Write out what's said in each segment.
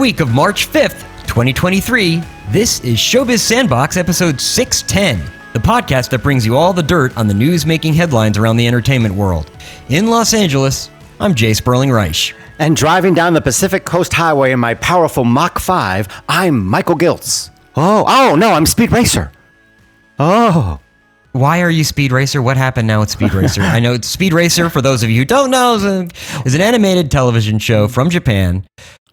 For the week of March 5th, 2023, this is Showbiz Sandbox episode 610, the podcast that brings you all the dirt on the news making headlines around the entertainment world. In Los Angeles, I'm Jay Sperling Reich. And driving down the Pacific Coast Highway in my powerful Mach 5, I'm Michael Giltz. Oh, oh, no, I'm Speed Racer. Oh. Why are you Speed Racer? What happened now with Speed Racer? I know Speed Racer, for those of you who don't know, is an animated television show from Japan.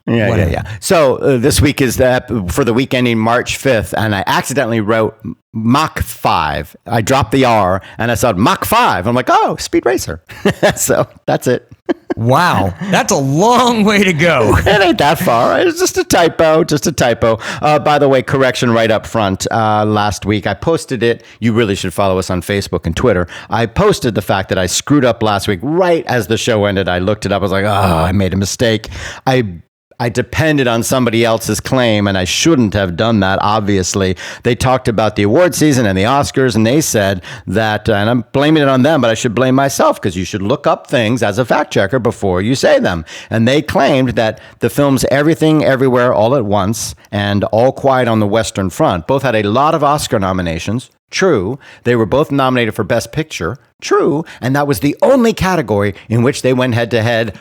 Yeah, Whatever. yeah, yeah. So uh, this week is the, ep- for the week ending March 5th, and I accidentally wrote Mach 5. I dropped the R and I said Mach 5. I'm like, oh, Speed Racer. so that's it. Wow, that's a long way to go. it ain't that far. It's just a typo, just a typo. Uh, by the way, correction right up front. Uh, last week I posted it. You really should follow us on Facebook and Twitter. I posted the fact that I screwed up last week. Right as the show ended, I looked it up. I was like, oh, I made a mistake. I I depended on somebody else's claim, and I shouldn't have done that, obviously. They talked about the award season and the Oscars, and they said that, and I'm blaming it on them, but I should blame myself because you should look up things as a fact checker before you say them. And they claimed that the films Everything Everywhere All at Once and All Quiet on the Western Front both had a lot of Oscar nominations. True. They were both nominated for Best Picture. True. And that was the only category in which they went head to head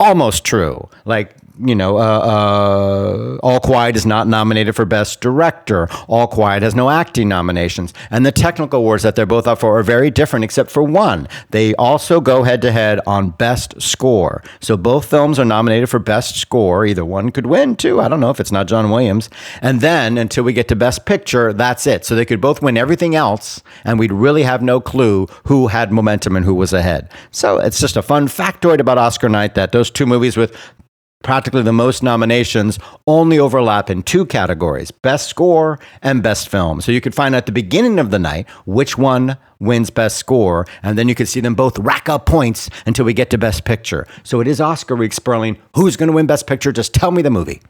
almost true. Like, you know, uh, uh, All Quiet is not nominated for Best Director. All Quiet has no acting nominations. And the technical awards that they're both up for are very different, except for one. They also go head to head on Best Score. So both films are nominated for Best Score. Either one could win, too. I don't know if it's not John Williams. And then until we get to Best Picture, that's it. So they could both win everything else, and we'd really have no clue who had momentum and who was ahead. So it's just a fun factoid about Oscar night that those two movies with practically the most nominations only overlap in two categories best score and best film. So you could find out at the beginning of the night which one wins best score and then you could see them both rack up points until we get to best picture. So it is oscar week sperling. Who's going to win best picture? Just tell me the movie.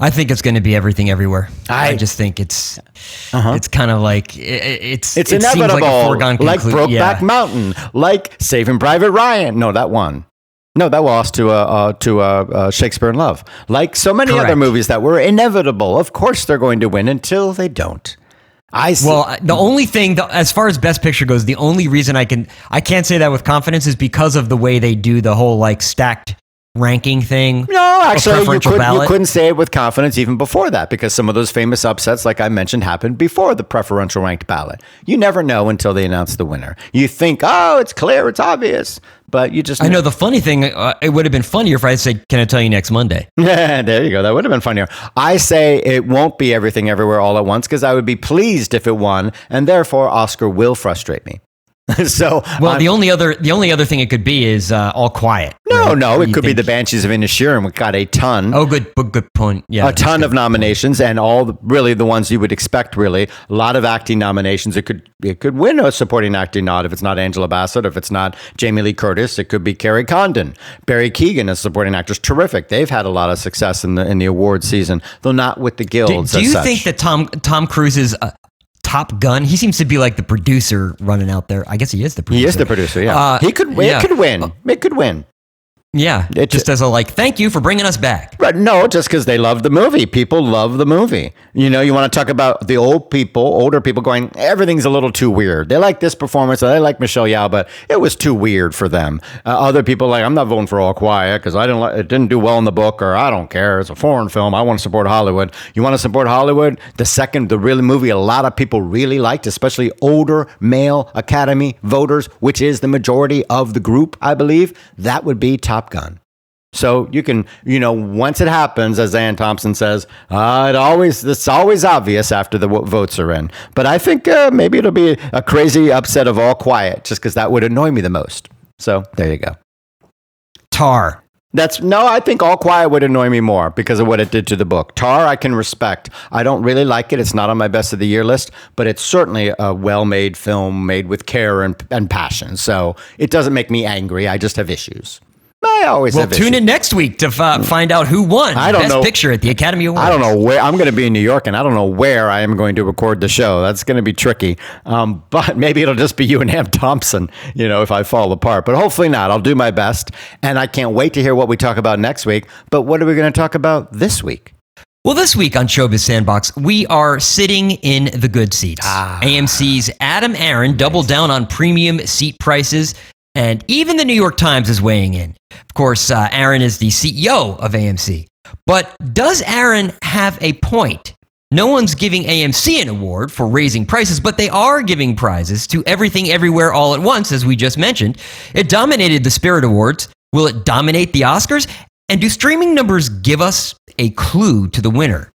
I think it's going to be everything everywhere. I, I- just think it's Uh-huh. it's kind of like it, it's it's it seems inevitable like a foregone like brokeback yeah. mountain like saving private ryan. No that one no, that lost to uh, uh, to uh, uh, Shakespeare in Love. Like so many other movies that were inevitable. Of course, they're going to win until they don't. I see. Well, the only thing, the, as far as best picture goes, the only reason I can I can't say that with confidence is because of the way they do the whole like stacked ranking thing. No, actually, you, could, you couldn't say it with confidence even before that because some of those famous upsets, like I mentioned, happened before the preferential ranked ballot. You never know until they announce the winner. You think, oh, it's clear, it's obvious, but you just I know the funny thing. Uh, it would have been funnier if I said, "Can I tell you next Monday?" Yeah, there you go. That would have been funnier. I say it won't be everything everywhere all at once because I would be pleased if it won, and therefore Oscar will frustrate me. so, Well, I'm- the only other the only other thing it could be is uh, all quiet. no, right? no, it could be the Banshees of Inisherin. We got a ton. Oh, good, good, point. Yeah, a ton of nominations and all the, really the ones you would expect really a lot of acting nominations it could it could win a supporting acting nod if it's not Angela Bassett if it's not Jamie Lee Curtis it could be Kerry Condon Barry Keoghan as supporting actors. terrific they've had a lot of success in the in the award season though not with the guilds do as you such. think that Tom Tom Cruise is uh, Top Gun? He seems to be like the producer running out there. I guess he is the producer. he is the producer yeah Uh, he could yeah. it could win it could win Yeah, It- just as a like, thank you for bringing us back. But no, just because they love the movie. People love the movie. You know, you want to talk about the old people, older people going, everything's a little too weird. They like this performance. They like Michelle Yeoh, but it was too weird for them. Uh, other people like, I'm not voting for All Quiet because I didn't like, it didn't do well in the book, or I don't care. It's a foreign film. I want to support Hollywood. You want to support Hollywood? The second, the really movie a lot of people really liked, especially older male Academy voters, which is the majority of the group, I believe, that would be Top Gun. So you can, you know, once it happens, as Anne Thompson says, uh, it always it's always obvious after the wo- votes are in. But I think uh, maybe it'll be a crazy upset of all quiet, just because that would annoy me the most. So there you go. Tar. That's no, I think All Quiet would annoy me more because of what it did to the book. Tar, I can respect. I don't really like it. It's not on my best of the year list, but it's certainly a well made film made with care and, and passion. So it doesn't make me angry. I just have issues. I always Well, have tune issues. in next week to f- find out who won I don't Best know. Picture at the Academy Awards. I don't know where I'm going to be in New York, and I don't know where I am going to record the show. That's going to be tricky. Um, but maybe it'll just be you and Ham Thompson, you know, if I fall apart. But hopefully not. I'll do my best, and I can't wait to hear what we talk about next week. But what are we going to talk about this week? Well, this week on Showbiz Sandbox, we are sitting in the good seats. Ah. AMC's Adam Aron doubled down on premium seat prices, and even the New York Times is weighing in. Of course, uh, Aron is the CEO of AMC. But does Aron have a point? No one's giving AMC an award for raising prices, but they are giving prizes to Everything Everywhere All at Once, as we just mentioned. It dominated the Spirit Awards. Will it dominate the Oscars? And do streaming numbers give us a clue to the winner?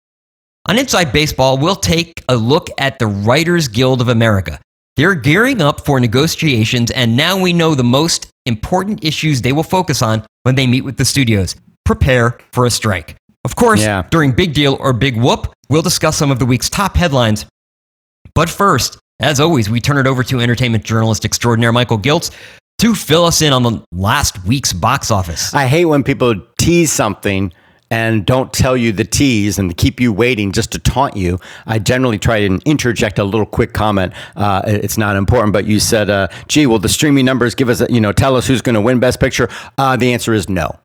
On Inside Baseball, we'll take a look at the Writers Guild of America. They're gearing up for negotiations, and now we know the most important issues they will focus on when they meet with the studios. Prepare for a strike. Of course, Yeah. during Big Deal or Big Whoop, we'll discuss some of the week's top headlines. But first, as always, we turn it over to entertainment journalist extraordinaire Michael Giltz to fill us in on the last week's box office. I hate when people tease something and don't tell you the tease and keep you waiting just to taunt you. I generally try to interject a little quick comment. Uh, it's not important, but you said, uh, "Gee, will the streaming numbers give us, you know, tell us who's going to win Best Picture?" Uh, the answer is no.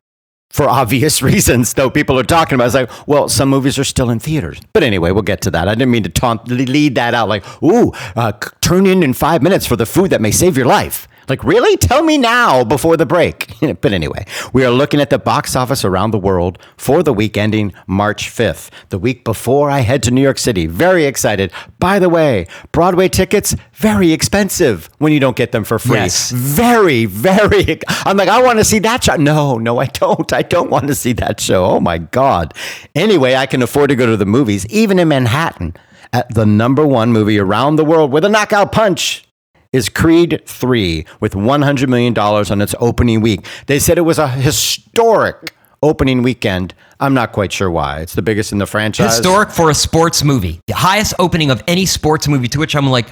For obvious reasons, though people are talking about. It's like, well, some movies are still in theaters. But anyway, we'll get to that. I didn't mean to taunt, lead that out like, ooh, uh, turn in in five minutes for the food that may save your life. Like, really? Tell me now before the break. but anyway, we are looking at the box office around the world for the week ending March 5th, the week before I head to New York City. Very excited. By the way, Broadway tickets, very expensive when you don't get them for free. Yes. Very, very. I'm like, I want to see that show. No, no, I don't. I don't want to see that show. Oh my God. Anyway, I can afford to go to the movies, even in Manhattan, at the number one movie around the world with a knockout punch is Creed 3 with $100 million on its opening week. They said it was a historic opening weekend. I'm not quite sure why. It's the biggest in the franchise. Historic for a sports movie. The highest opening of any sports movie, to which I'm like,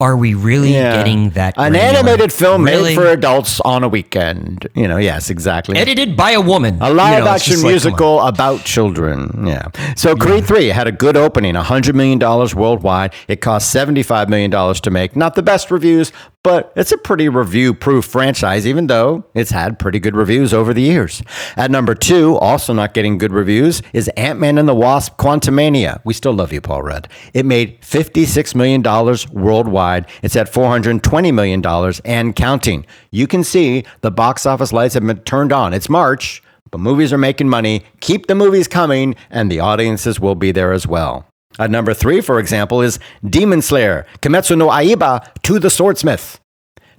are we really Yeah. getting that? An animated film Really? made for adults on a weekend. You know, yes, exactly. Edited by a woman. A You live know, it's action just like, musical about children. Yeah. So Creed 3 had a good opening, $100 million worldwide. It cost $75 million to make. Not the best reviews, but it's a pretty review proof franchise, even though it's had pretty good reviews over the years. At number two, also not getting good reviews, is Ant Man and the Wasp Quantumania. We still love you, Paul Rudd. It made $56 million worldwide. It's at $420 million and counting. You can see the box office lights have been turned on. It's March. But movies are making money. Keep the movies coming, and the audiences will be there as well. At number three, for example, is Demon Slayer, Kimetsu no Yaiba to the Swordsmith.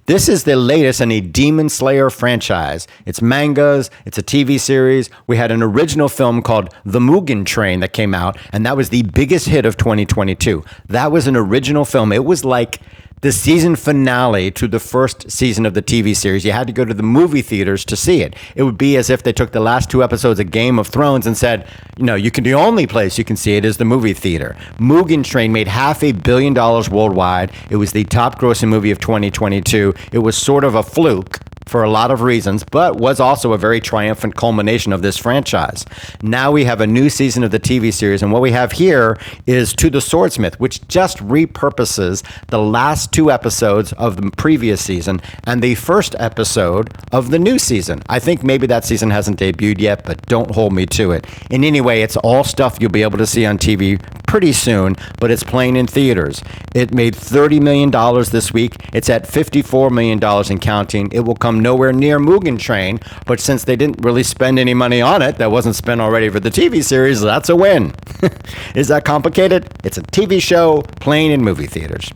This is the latest in a Demon Slayer franchise. It's mangas, it's a TV series. We had an original film called The Mugen Train that came out, and that was the biggest hit of 2022. That was an original film. It was like the season finale to the first season of the TV series. You had to go to the movie theaters to see it. It would be as if they took the last two episodes of Game of Thrones and said, you know, you can the only place you can see it is the movie theater. Mugen Train made half a billion dollars worldwide. It was the top grossing movie of 2022. It was sort of a fluke for a lot of reasons, but was also a very triumphant culmination of this franchise. Now we have a new season of the TV series, and what we have here is To the Swordsmith, which just repurposes the last two episodes of the previous season and the first episode of the new season. I think maybe that season hasn't debuted yet, but don't hold me to it. In any way, it's all stuff you'll be able to see on TV pretty soon, but it's playing in theaters. It made $30 million this week. It's at $54 million and counting. It will come nowhere near Mugen Train, but since they didn't really spend any money on it that wasn't spent already for the TV series, that's a win. is that complicated? It's a TV show playing in movie theaters.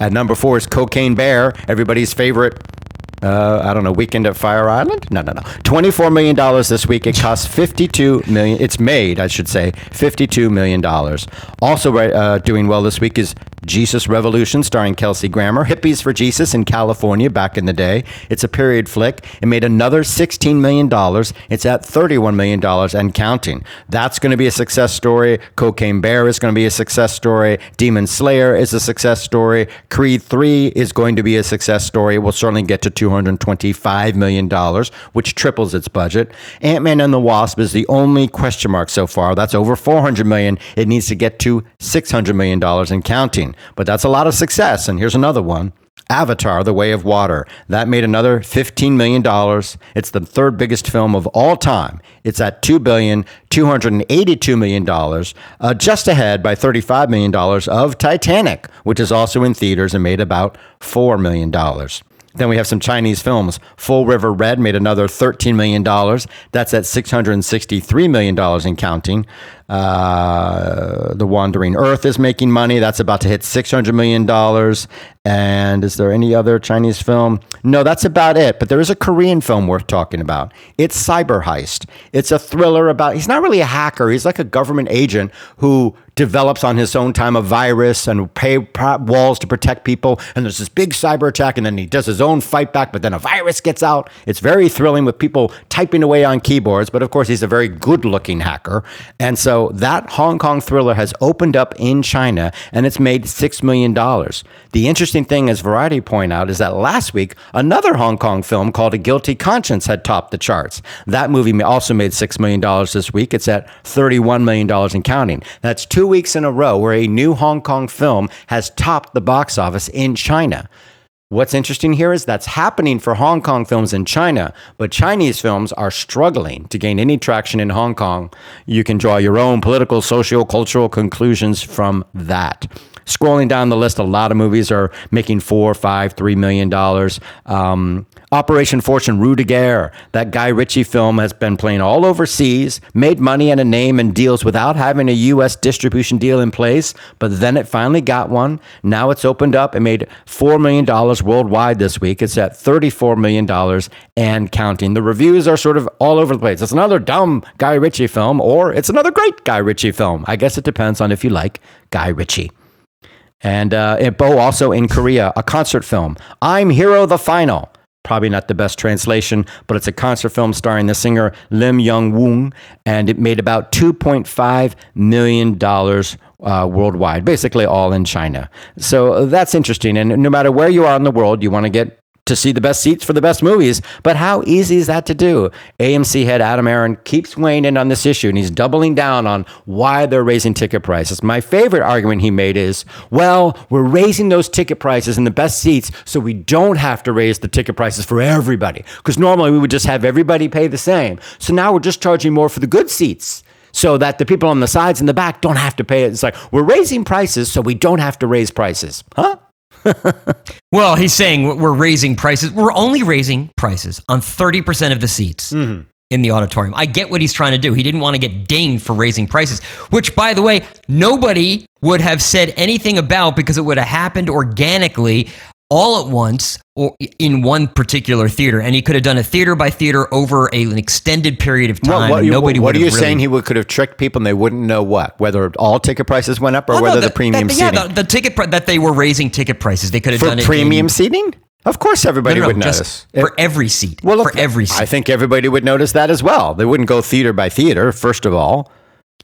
At number four is Cocaine Bear, everybody's favorite uh, I don't know, Weekend at Fire Island? No, no, no. $24 million this week. It costs 52 million. It's made, I should say, $52 million. Also uh, doing well this week is Jesus Revolution, starring Kelsey Grammer, Hippies for Jesus in California back in the day. It's a period flick. It made another $16 million. It's at $31 million and counting. That's going to be a success story. Cocaine Bear is going to be a success story. Demon Slayer is a success story. Creed 3 is going to be a success story. It will certainly get to $225 million, which triples its budget. Ant Man and the Wasp is the only question mark so far. That's over 400 million. It needs to get to 600 million dollars and counting. But that's a lot of success. And here's another one. Avatar: The Way of Water. That made another $15 million. It's the third biggest film of all time. It's at $2,282 million, uh, just ahead by $35 million of Titanic, which is also in theaters and made about $4 million. Then we have some Chinese films. Full River Red made another $13 million. That's at $663 million in counting. Uh, the Wandering Earth is making money. That's about to hit $600 million. And is there any other Chinese film? No, that's about it. But there is a Korean film worth talking about. It's Cyber Heist. It's a thriller about, he's not really a hacker. He's like a government agent who develops on his own time a virus and pay walls to protect people. And there's this big cyber attack, and then he does his own fight back, but then a virus gets out. It's very thrilling with people typing away on keyboards. But of course, he's a very good looking hacker. And so that Hong Kong thriller has opened up in China and it's made $6 million. The interesting thing, as Variety point out, is that last week, another Hong Kong film called A Guilty Conscience had topped the charts. That movie also made $6 million this week. It's at $31 million and counting. That's two weeks in a row where a new Hong Kong film has topped the box office in China. What's interesting here is that's happening for Hong Kong films in China, but Chinese films are struggling to gain any traction in Hong Kong. You can draw your own political, social, cultural conclusions from that. Scrolling down the list, a lot of movies are making four, five, three million dollars. Um, Operation Fortune, Ruse de Guerre, that Guy Ritchie film has been playing all overseas, made money and a name and deals without having a U.S. distribution deal in place, but then it finally got one. Now it's opened up and made $4 million worldwide this week. It's at $34 million and counting. The reviews are sort of all over the place. It's another dumb Guy Ritchie film, or it's another great Guy Ritchie film. I guess it depends on if you like Guy Ritchie. And uh, Bo also in Korea, a concert film. I'm Hero the Final probably not the best translation, but it's a concert film starring the singer Lim Young Woong, and it made about $2.5 million uh, worldwide, basically all in China. So that's interesting. And no matter where you are in the world, you want to get to see the best seats for the best movies. But how easy is that to do? AMC head Adam Aron keeps weighing in on this issue and he's doubling down on why they're raising ticket prices. My favorite argument he made is, well, we're raising those ticket prices in the best seats so we don't have to raise the ticket prices for everybody. Because normally we would just have everybody pay the same. So now we're just charging more for the good seats so that the people on the sides and the back don't have to pay it. It's like we're raising prices so we don't have to raise prices. Huh? well, he's saying we're raising prices. We're only raising prices on 30% of the seats. Mm-hmm. In the auditorium. I get what he's trying to do. He didn't want to get dinged for raising prices, which, by the way, nobody would have said anything about because it would have happened organically all at once or in one particular theater, and he could have done a theater by theater over a, an extended period of time. what, nobody what, what are you really... saying? He would, could have tricked people, and they wouldn't know what whether all ticket prices went up or oh, whether no, the, the premium that, seating. Yeah, the, the ticket that they were raising ticket prices. They could have for done it premium in, seating. Of course, everybody no, no, would notice for every seat. Well, for every seat. I think everybody would notice that as well. They wouldn't go theater by theater. First of all.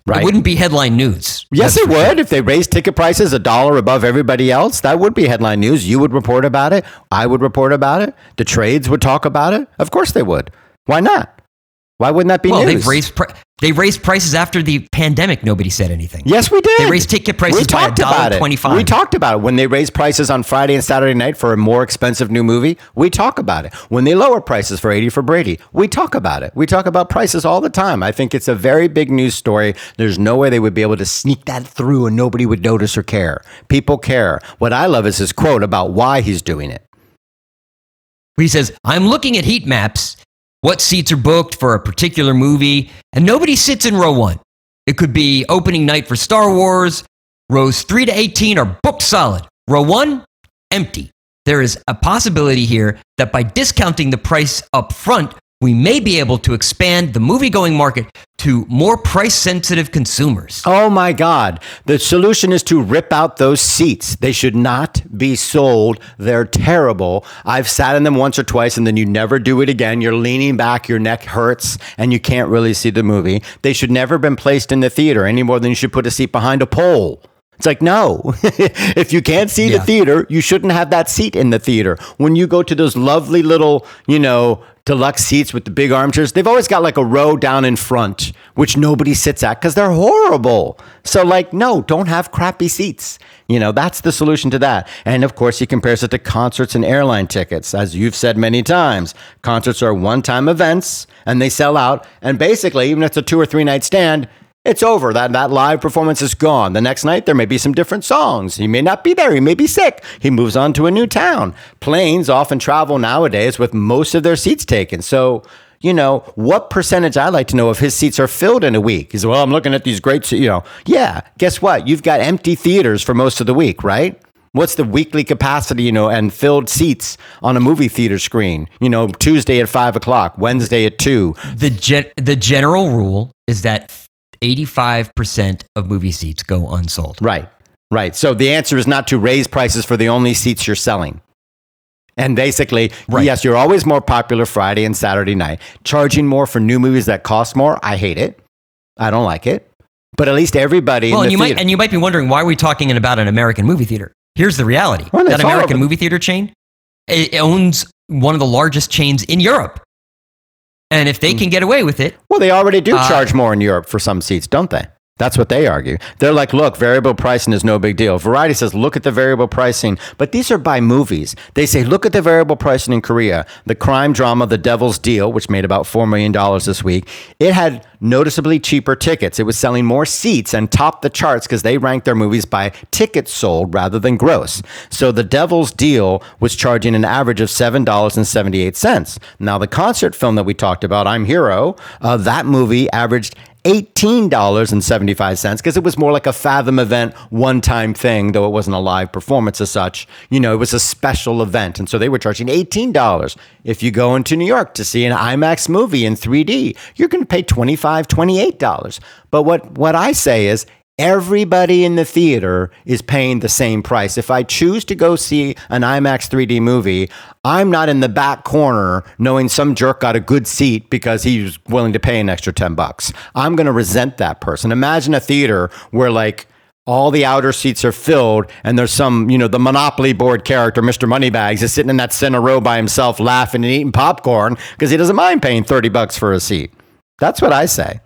Right. It wouldn't be headline news. Yes, it would. Sure. If they raised ticket prices a dollar above everybody else, that would be headline news. You would report about it. I would report about it. The trades would talk about it. Of course they would. Why not? Why wouldn't that be well, news? they've raised pri- they raised prices after the pandemic. Nobody said anything. Yes, we did. They raised ticket prices we by a dollar twenty-five. We talked about it when they raised prices on Friday and Saturday night for a more expensive new movie. We talk about it when they lower prices for eighty for Brady. We talk about it. We talk about prices all the time. I think it's a very big news story. There's no way they would be able to sneak that through and nobody would notice or care. People care. What I love is his quote about why he's doing it. He says, "I'm looking at heat maps." What seats are booked for a particular movie, and nobody sits in row one. It could be opening night for Star Wars. Rows 3 to 18 are booked solid. Row 1, empty. There is a possibility here that by discounting the price up front, we may be able to expand the movie going market to more price sensitive consumers. Oh my God. The solution is to rip out those seats. They should not be sold. They're terrible. I've sat in them once or twice and then you never do it again. You're leaning back, your neck hurts, and you can't really see the movie. They should never have been placed in the theater any more than you should put a seat behind a pole. It's like, no, if you can't see Yeah. the theater, you shouldn't have that seat in the theater. When you go to those lovely little, you know, deluxe seats with the big armchairs, they've always got like a row down in front, which nobody sits at because they're horrible. So, like, no, don't have crappy seats. You know, that's the solution to that. And of course, he compares it to concerts and airline tickets. As you've said many times, concerts are one time events and they sell out. And basically, even if it's a two or three night stand, it's over. That that live performance is gone. The next night there may be some different songs. He may not be there. He may be sick. He moves on to a new town. Planes often travel nowadays with most of their seats taken. So, you know, what percentage I like to know if his seats are filled in a week. He's well, I'm looking at these great, you know. Yeah, guess what? You've got empty theaters for most of the week, right? What's the weekly capacity, you know, and filled seats on a movie theater screen? You know, Tuesday at five o'clock, Wednesday at two. The gen- the general rule is that 85% of movie seats go unsold. Right, right. So the answer is not to raise prices for the only seats you're selling. And basically, Right. yes, you're always more popular Friday and Saturday night. Charging more for new movies that cost more, I hate it. I don't like it. But at least everybody Well, and you theater. might and you might be wondering why are we talking about an American movie theater? Here's the reality: Well, that American movie theater chain it owns one of the largest chains in Europe, and if Hmm. they can get away with it, well, they already do Uh, charge more in Europe for some seats, don't they? That's what they argue. They're like, look, variable pricing is no big deal. Variety says, look at the variable pricing, but these are by movies. They say, look at the variable pricing in Korea. The crime drama, The Devil's Deal, which made about $4 million this week, it had noticeably cheaper tickets. It was selling more seats and topped the charts because they ranked their movies by tickets sold rather than gross. So The Devil's Deal was charging an average of $7.78. Now, the concert film that we talked about, I'm Hero, uh, that movie averaged $18.75 because it was more like a Fathom event, one time thing, though it wasn't a live performance as such. You know, it was a special event. And so they were charging $18. If you go into New York to see an IMAX movie in 3D, you're going to pay $25, $28. But what, what I say is, Everybody in the theater is paying the same price. If I choose to go see an IMAX 3D movie, I'm not in the back corner knowing some jerk got a good seat because he was willing to pay an extra 10 bucks. I'm going to resent that person. Imagine a theater where like all the outer seats are filled and there's some, you know, the Monopoly board character, Mr. Moneybags, is sitting in that center row by himself laughing and eating popcorn because he doesn't mind paying 30 bucks for a seat. That's what I say.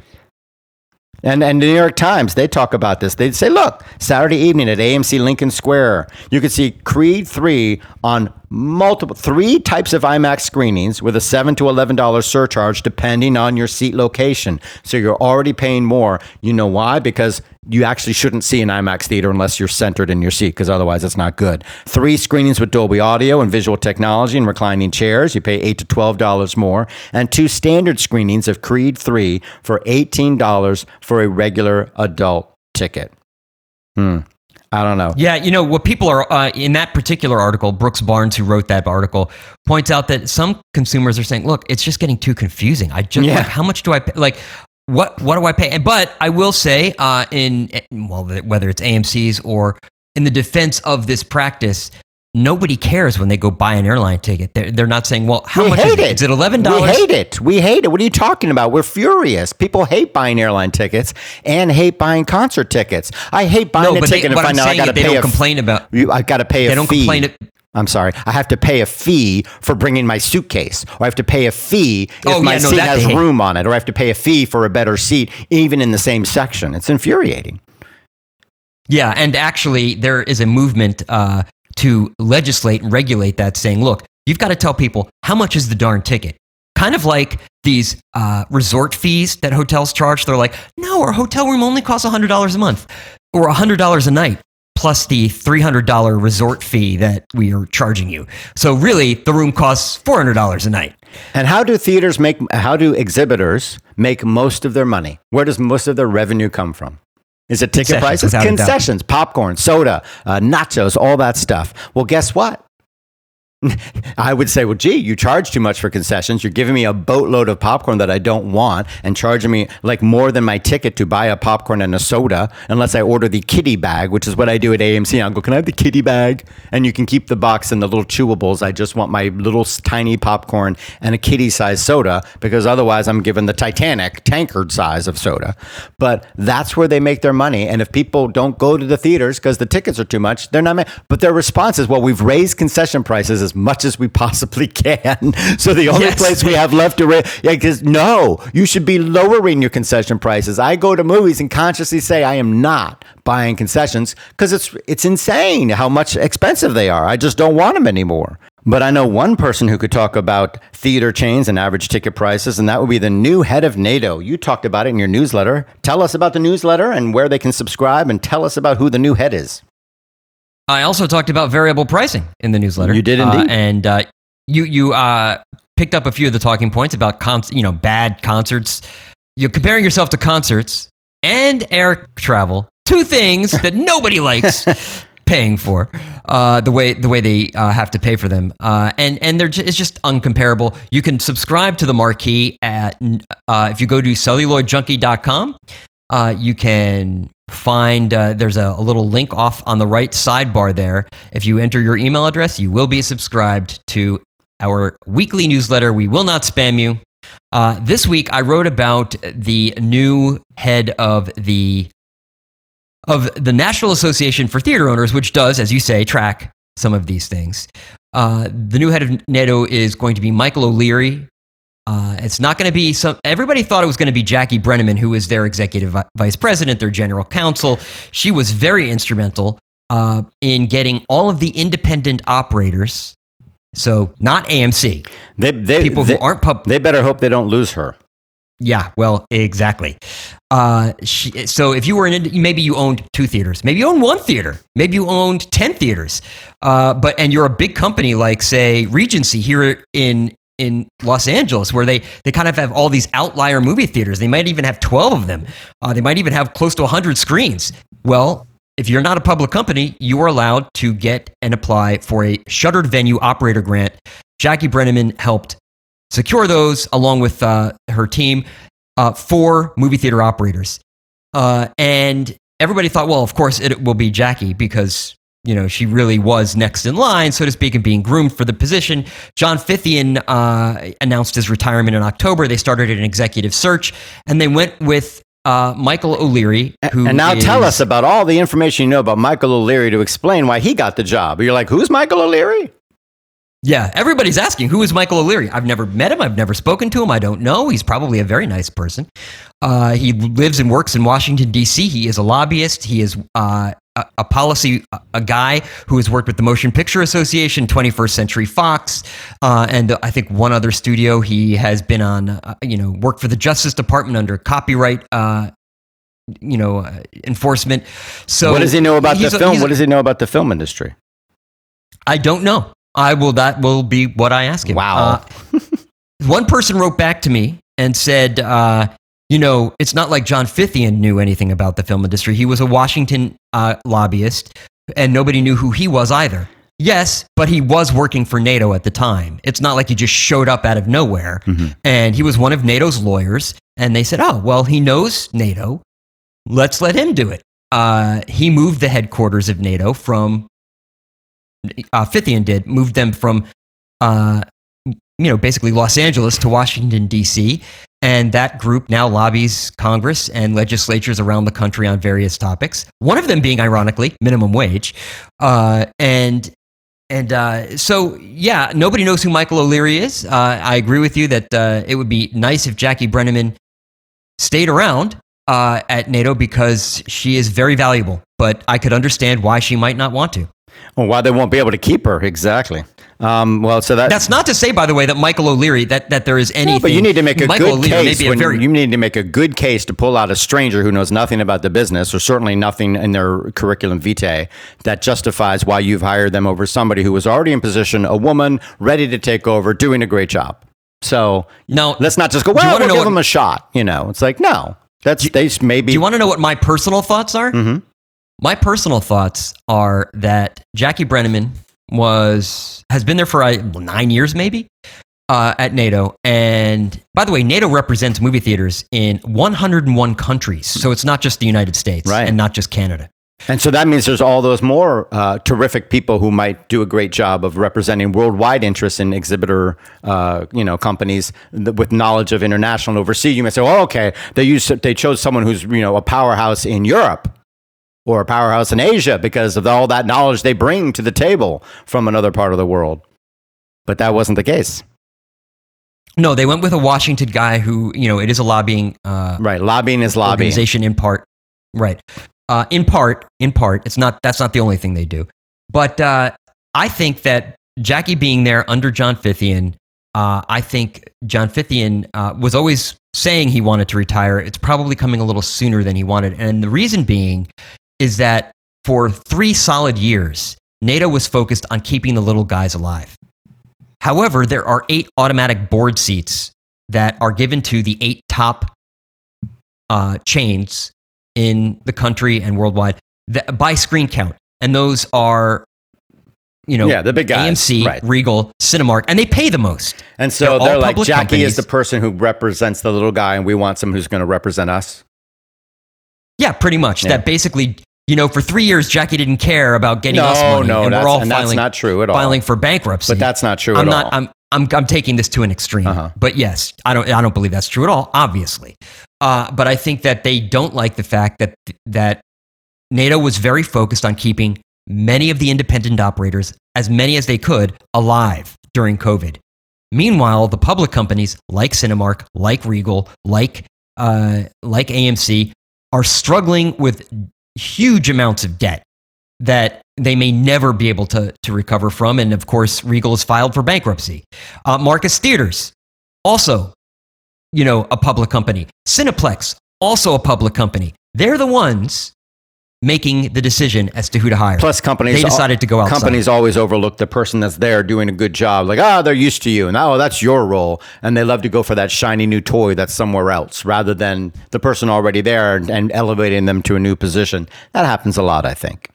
And, and the New York Times, they talk about this. They say, look, Saturday evening at AMC Lincoln Square, you can see Creed 3 on multiple, three types of IMAX screenings with a 7 to $11 surcharge depending on your seat location. So you're already paying more. You know why? Because you actually shouldn't see an IMAX theater unless you're centered in your seat, because otherwise it's not good. Three screenings with Dolby Audio and visual technology and reclining chairs, you pay eight to twelve dollars more, and two standard screenings of Creed 3 for eighteen dollars for a regular adult ticket. Hmm. I don't know. Yeah, you know what people are uh, in that particular article. Brooks Barnes, who wrote that article, points out that some consumers are saying, "Look, it's just getting too confusing. I just Yeah. like how much do I pay? Like, what what do I pay?" And but I will say, uh, in well, whether it's AMC's or in the defense of this practice, nobody cares when they go buy an airline ticket. They're, they're not saying, "Well, how we much is it. it? Is it eleven dollars? We dollars?" hate it. We hate it. What are you talking about? We're furious. People hate buying airline tickets and hate buying concert tickets. I hate buying No, a but they, ticket and find out I got to is they don't a complain about. I got to pay a They don't fee. complain I'm sorry. I have to pay a fee for bringing my suitcase, or I have to pay a fee if Oh, my yeah, no, seat has hate. room on it, or I have to pay a fee for a better seat, even in the same section. It's infuriating. Yeah, and actually, there is a movement uh, to legislate and regulate that, saying, look, you've got to tell people how much is the darn ticket. Kind of like these uh, resort fees that hotels charge. They're like, no, our hotel room only costs $100 a month or $100 a night, plus the $300 resort fee that we are charging you. So really, the room costs $400 a night. And how do theaters make? How do exhibitors make most of their money? Where does most of their revenue come from? Is it ticket prices, without a doubt. concessions, popcorn, soda, uh, nachos, all that stuff? Well, guess what? I would say, well, gee, you charge too much for concessions. You're giving me a boatload of popcorn that I don't want and charging me like more than my ticket to buy a popcorn and a soda unless I order the kitty bag, which is what I do at AMC. I'll go, can I have the kitty bag? And you can keep the box and the little chewables. I just want my little tiny popcorn and a kitty size soda because otherwise I'm given the Titanic tankard size of soda. But that's where they make their money. And if people don't go to the theaters because the tickets are too much, they're not. Ma- but their response is, well, we've raised concession prices as much as we possibly can. So the only Yes. place we have left to raise, yeah, because no, you should be lowering your concession prices. I go to movies and consciously say I am not buying concessions because it's it's insane how much expensive they are. I just don't want them anymore. But I know one person who could talk about theater chains and average ticket prices, and that would be the new head of NATO. You talked about it in your newsletter. Tell us about the newsletter and where they can subscribe, and tell us about who the new head is. I also talked about variable pricing in the newsletter. You did Uh, indeed. and uh, you you uh, picked up a few of the talking points about con- you know bad concerts. You're comparing yourself to concerts and air travel, two things that nobody likes paying for. Uh, the way the way they uh, have to pay for them, uh, and and they're it's just uncomparable. You can subscribe to the marquee at uh, if you go to celluloidjunkie.com. Uh, you can find uh, there's a, a little link off on the right sidebar there. If you enter your email address, you will be subscribed to our weekly newsletter. We will not spam you. Uh, this week, I wrote about the new head of the of the National Association for Theater Owners, which does, as you say, track some of these things. Uh, the new head of NATO is going to be Michael O'Leary. Uh, it's not going to be some. Everybody thought it was going to be Jackie Brenneman, who is their executive vi- vice president, their general counsel. She was very instrumental uh, in getting all of the independent operators. So not AMC. They, they, People they, who aren't pub. they better hope they don't lose her. Yeah, well, exactly. Uh, she, so if you were in, maybe you owned two theaters, maybe you owned one theater, maybe you owned ten theaters, uh, but and you're a big company like say Regency here in in Los Angeles, where they they kind of have all these outlier movie theaters. They might even have twelve of them. Uh, they might even have close to hundred screens. Well. If you're not a public company, you are allowed to get and apply for a shuttered venue operator grant. Jackie Brenneman helped secure those along with uh, her team uh, for movie theater operators. Uh, and everybody thought, well, of course it will be Jackie because you know she really was next in line, so to speak, and being groomed for the position. John Fithian uh, announced his retirement in October. They started an executive search, and they went with uh, Michael O'Leary, who and now tell us about all the information you know about Michael O'Leary to explain why he got the job. You're like, who's Michael O'Leary? Yeah, everybody's asking who is Michael O'Leary. I've never met him. I've never spoken to him. I don't know. He's probably a very nice person. Uh, he lives and works in Washington D.C. He is a lobbyist. He is uh, a, a policy a guy who has worked with the Motion Picture Association, 21st Century Fox, uh, and I think one other studio. He has been on, uh, you know, worked for the Justice Department under copyright. Uh, you know, uh, enforcement. So, what does he know about the film? a- What does he know about the film industry? I don't know. I will. That will be what I ask him. Wow. Uh, one person wrote back to me and said, uh, "You know, it's not like John Fithian knew anything about the film industry. He was a Washington uh, lobbyist, and nobody knew who he was either." Yes, but he was working for NATO at the time. It's not like he just showed up out of nowhere. And he was one of NATO's lawyers. And they said, oh, well, he knows NATO. Let's let him do it. Uh, he moved the headquarters of NATO from uh, Fithian did, moved them from, uh, you know, basically Los Angeles to Washington, D.C. And that group now lobbies Congress and legislatures around the country on various topics. One of them being, ironically, minimum wage. Uh, and and uh, so, yeah, nobody knows who Michael O'Leary is. Uh, I agree with you that uh, it would be nice if Jackie Brenneman stayed around uh, at NATO because she is very valuable. But I could understand why she might not want to. Well, why they won't be able to keep her? Exactly. Um, well, so that That's not to say, by the way, that Michael O'Leary that, that there is anything. No, but you need to make a Michael good O'Leary case. When very, you need to make a good case to pull out a stranger who knows nothing about the business, or certainly nothing in their curriculum vitae, that justifies why you've hired them over somebody who was already in position, a woman ready to take over, doing a great job. So no, let's not just go. do Well, we'll give what- them a shot. You know, it's like no, that's they maybe. Do you want to know what my personal thoughts are? Mhm. My personal thoughts are that Jackie Brenneman was has been there for uh, nine years, maybe uh, at NATO. And by the way, NATO represents movie theaters in 101 countries, so it's not just the United States Right. and not just Canada. And so that means there's all those more uh, terrific people who might do a great job of representing worldwide interests in exhibitor, uh, you know, companies th- with knowledge of international and overseas. You might say, "Oh, okay, they use they chose someone who's you know a powerhouse in Europe or a powerhouse in Asia because of all that knowledge they bring to the table from another part of the world." But that wasn't the case, No, they went with a Washington guy who, you know, it is a lobbying uh, right? Lobbying is lobbying. organization in part. Right. Uh, in part, in part, it's not, that's not the only thing they do. But uh, I think that Jackie being there under John Fithian, uh, I think John Fithian uh, was always saying he wanted to retire. It's probably coming a little sooner than he wanted. And the reason being is that for three solid years, NATO was focused on keeping the little guys alive. However, there are eight automatic board seats that are given to the eight top uh, chains in the country and worldwide that, by screen count. And those are, you know, Yeah, the big guys, AMC, right. Regal, Cinemark, and they pay the most. And so They're they're, like, Jackie is the person who represents the little guy, and we want someone who's going to represent us. Yeah, pretty much. Yeah. That basically, you know, for three years, Jackie didn't care about getting us No, money, no, and that's, we're all and filing, that's not true at all. filing for bankruptcy. but that's not true I'm at not. all. I'm. I'm. I'm taking this to an extreme. Uh-huh. But yes, I don't. I don't believe that's true at all. Obviously, uh, but I think that they don't like the fact that that NATO was very focused on keeping many of the independent operators, as many as they could, alive during COVID. Meanwhile, the public companies like Cinemark, like Regal, like uh, like AMC are struggling with huge amounts of debt that they may never be able to, to recover from. And of course, Regal has filed for bankruptcy. Uh, Marcus Theaters, also, you know, a public company. Cineplex, also a public company. They're the ones making the decision as to who to hire. Plus, companies They decided to go outside. Companies always overlook the person that's there doing a good job. Like, ah, they're used to you, and oh, that's your role, and they love to go for that shiny new toy that's somewhere else, rather than the person already there and, and elevating them to a new position. That happens a lot, I think.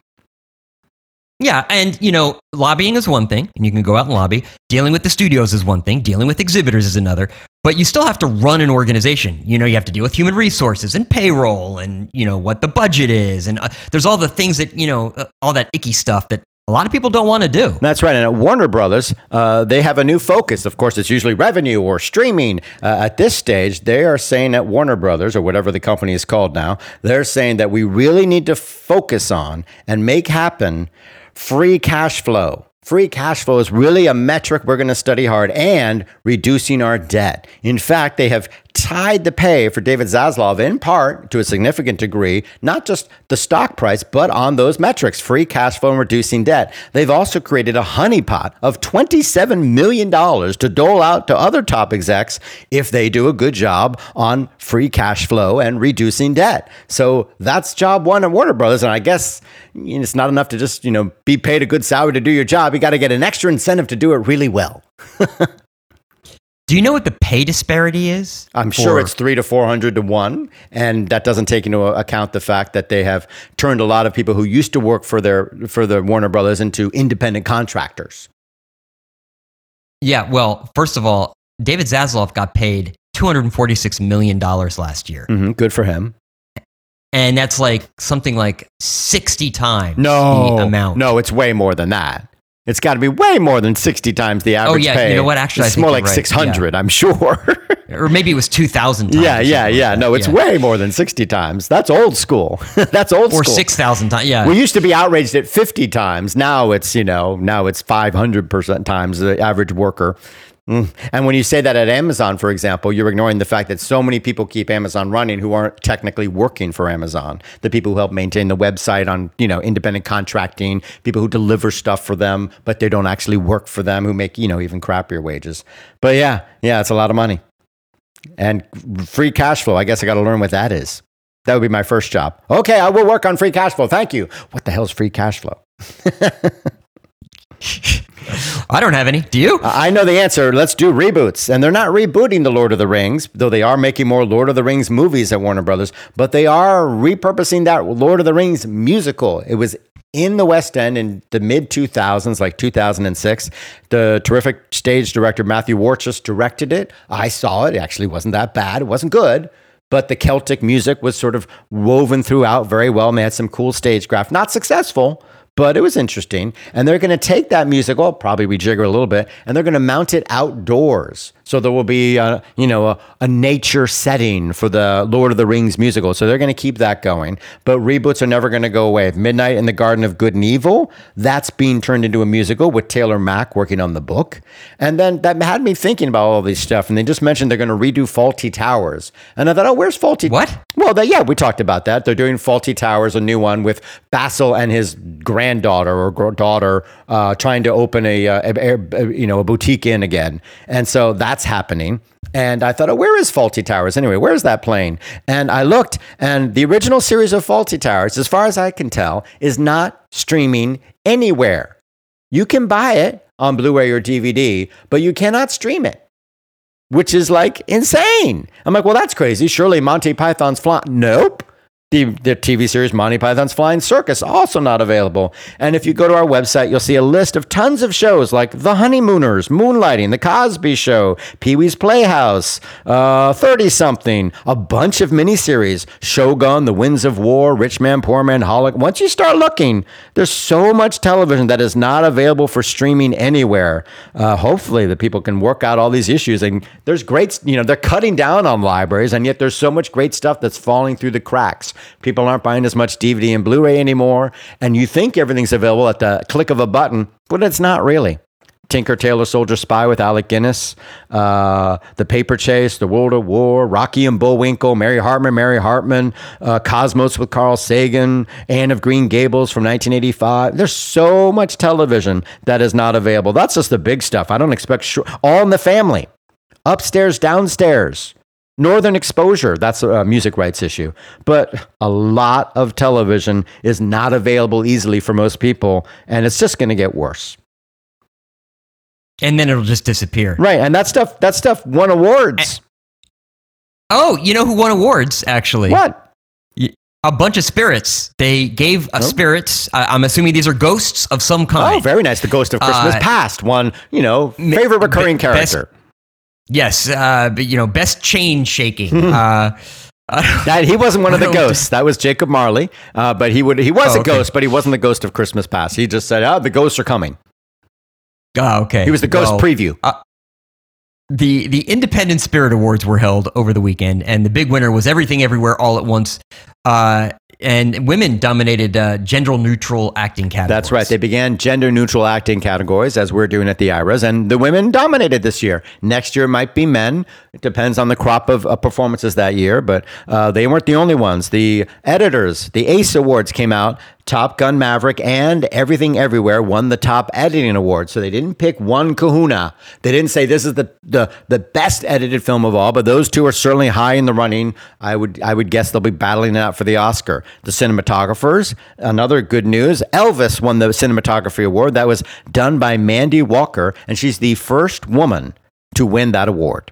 Yeah, and you know, lobbying is one thing, and you can go out and lobby. Dealing with the studios is one thing. Dealing with exhibitors is another. But you still have to run an organization. You know, you have to deal with human resources and payroll, and you know what the budget is, and uh, there's all the things that you know, uh, all that icky stuff that a lot of people don't want to do. That's right. And at Warner Brothers, uh, they have a new focus. Of course, it's usually revenue or streaming. Uh, at this stage, they are saying at Warner Brothers, or whatever the company is called now, they're saying that we really need to focus on and make happen free cash flow. Free cash flow is really a metric we're going to study hard and reducing our debt. In fact, they have tied the pay for David Zaslav in part to a significant degree, not just the stock price, but on those metrics free cash flow and reducing debt. They've also created a honeypot of $27 million to dole out to other top execs if they do a good job on free cash flow and reducing debt. So that's job one at Warner Brothers. And I guess it's not enough to just, you know, be paid a good salary to do your job. You got to get an extra incentive to do it really well. Do you know what the pay disparity is? I'm sure it's three to 400 to one. And that doesn't take into account the fact that they have turned a lot of people who used to work for their, for the Warner Brothers into independent contractors. Yeah, well, first of all, David Zaslav got paid $246 million last year. hmm Good for him. And that's like something like 60 times No, the amount. No, it's way more than that. It's got to be way more than 60 times the oh, average Oh, yeah, pay. you know what? Actually, I it's more like right. 600, I'm sure. Or maybe it was 2,000 times. yeah, yeah, yeah. like No, it's Yeah. way more than 60 times. That's old school. That's old Or school. 6,000 times. Yeah. We used to be outraged at 50 times. Now it's, you know, now it's 500% times the average worker. Mm. And when you say that at Amazon, for example, you're ignoring the fact that so many people keep Amazon running who aren't technically working for Amazon. The people who help maintain the website on, you know, independent contracting, people who deliver stuff for them, but they don't actually work for them, who make, you know, even crappier wages. But yeah, yeah, it's a lot of money. And free cash flow, I guess I got to learn what that is. That would be my first job. Okay, I will work on free cash flow. Thank you. What the hell is free cash flow? I don't have any. Do you? I know the answer. Let's do reboots. And they're not rebooting The Lord of the Rings, though they are making more Lord of the Rings movies at Warner Brothers, but they are repurposing that Lord of the Rings musical. It was in the West End in the mid 2000s, like 2006. The terrific stage director Matthew Warchus directed it. I saw it. It actually wasn't that bad. It wasn't good, but the Celtic music was sort of woven throughout very well. And they had some cool stagecraft. Not successful, but it was interesting. And they're going to take that music, well, probably rejigger a little bit, and they're going to mount it outdoors. So there will be, a, you know, a, a, nature setting for the Lord of the Rings musical. So they're going to keep that going. But reboots are never going to go away. Midnight in the Garden of Good and Evil, that's being turned into a musical with Taylor Mac working on the book. And then that had me thinking about all this stuff. And they just mentioned they're going to redo Fawlty Towers. And I thought, oh, where's Fawlty? What? Well, they, yeah, we talked about that. They're doing Fawlty Towers, a new one with Basil and his granddaughter or daughter uh, trying to open a, a, a, you know a boutique in again. And so that's that's happening. And I thought, oh, where is Fawlty Towers anyway? Where's that plane? And I looked, and the original series of Fawlty Towers, as far as I can tell, is not streaming anywhere. You can buy it on Blu ray or DVD, but you cannot stream it, which is like insane. I'm like, well, that's crazy. Surely Monty Python's Fly. Nope. The, the TV series Monty Python's Flying Circus also not available. And if you go to our website, you'll see a list of tons of shows like The Honeymooners, Moonlighting, The Cosby Show, Pee Wee's Playhouse, uh, 30 something, a bunch of miniseries, Shogun, The Winds of War, Rich Man, Poor Man, Holic. Once you start looking, there's so much television that is not available for streaming anywhere. Uh, hopefully, the people can work out all these issues. And there's great, you know, they're cutting down on libraries, and yet there's so much great stuff that's falling through the cracks. People aren't buying as much DVD and Blu ray anymore. And you think everything's available at the click of a button, but it's not really. Tinker Tailor Soldier Spy with Alec Guinness, uh, The Paper Chase, The World of War, Rocky and Bullwinkle, Mary Hartman, Mary Hartman, uh, Cosmos with Carl Sagan, Anne of Green Gables from 1985. There's so much television that is not available. That's just the big stuff. I don't expect sh- all in the family, upstairs, downstairs. Northern exposure, that's a music rights issue. But a lot of television is not available easily for most people, and it's just going to get worse. And then it'll just disappear. Right. And that stuff that stuff won awards. oh, you know who won awards actually? What? A bunch of spirits. They gave oh. spirits. I'm assuming these are ghosts of some kind. Oh, very nice. The Ghost of Christmas uh, Past won, you know, favorite recurring b- character. Best, Yes, uh, but you know, best chain shaking. uh, that he wasn't one of the ghosts. That was Jacob Marley. Uh, but he would he was oh, a ghost, but he wasn't the ghost of Christmas Past. He just said, "Oh, the ghosts are coming." Oh, okay. He was the ghost well, preview. Uh, the the Independent Spirit Awards were held over the weekend, and the big winner was Everything Everywhere All at Once. Uh, and women dominated uh, gender neutral acting categories. That's right. They began gender neutral acting categories as we're doing at the IRAs, and the women dominated this year. Next year might be men. It depends on the crop of uh, performances that year, but uh, they weren't the only ones. The editors, the ACE Awards came out Top Gun Maverick and Everything Everywhere won the top editing award. So they didn't pick one kahuna. They didn't say this is the, the, the best edited film of all, but those two are certainly high in the running. I would I would guess they'll be battling it out for the Oscar. The cinematographers, another good news. Elvis won the cinematography award. That was done by Mandy Walker, and she's the first woman to win that award.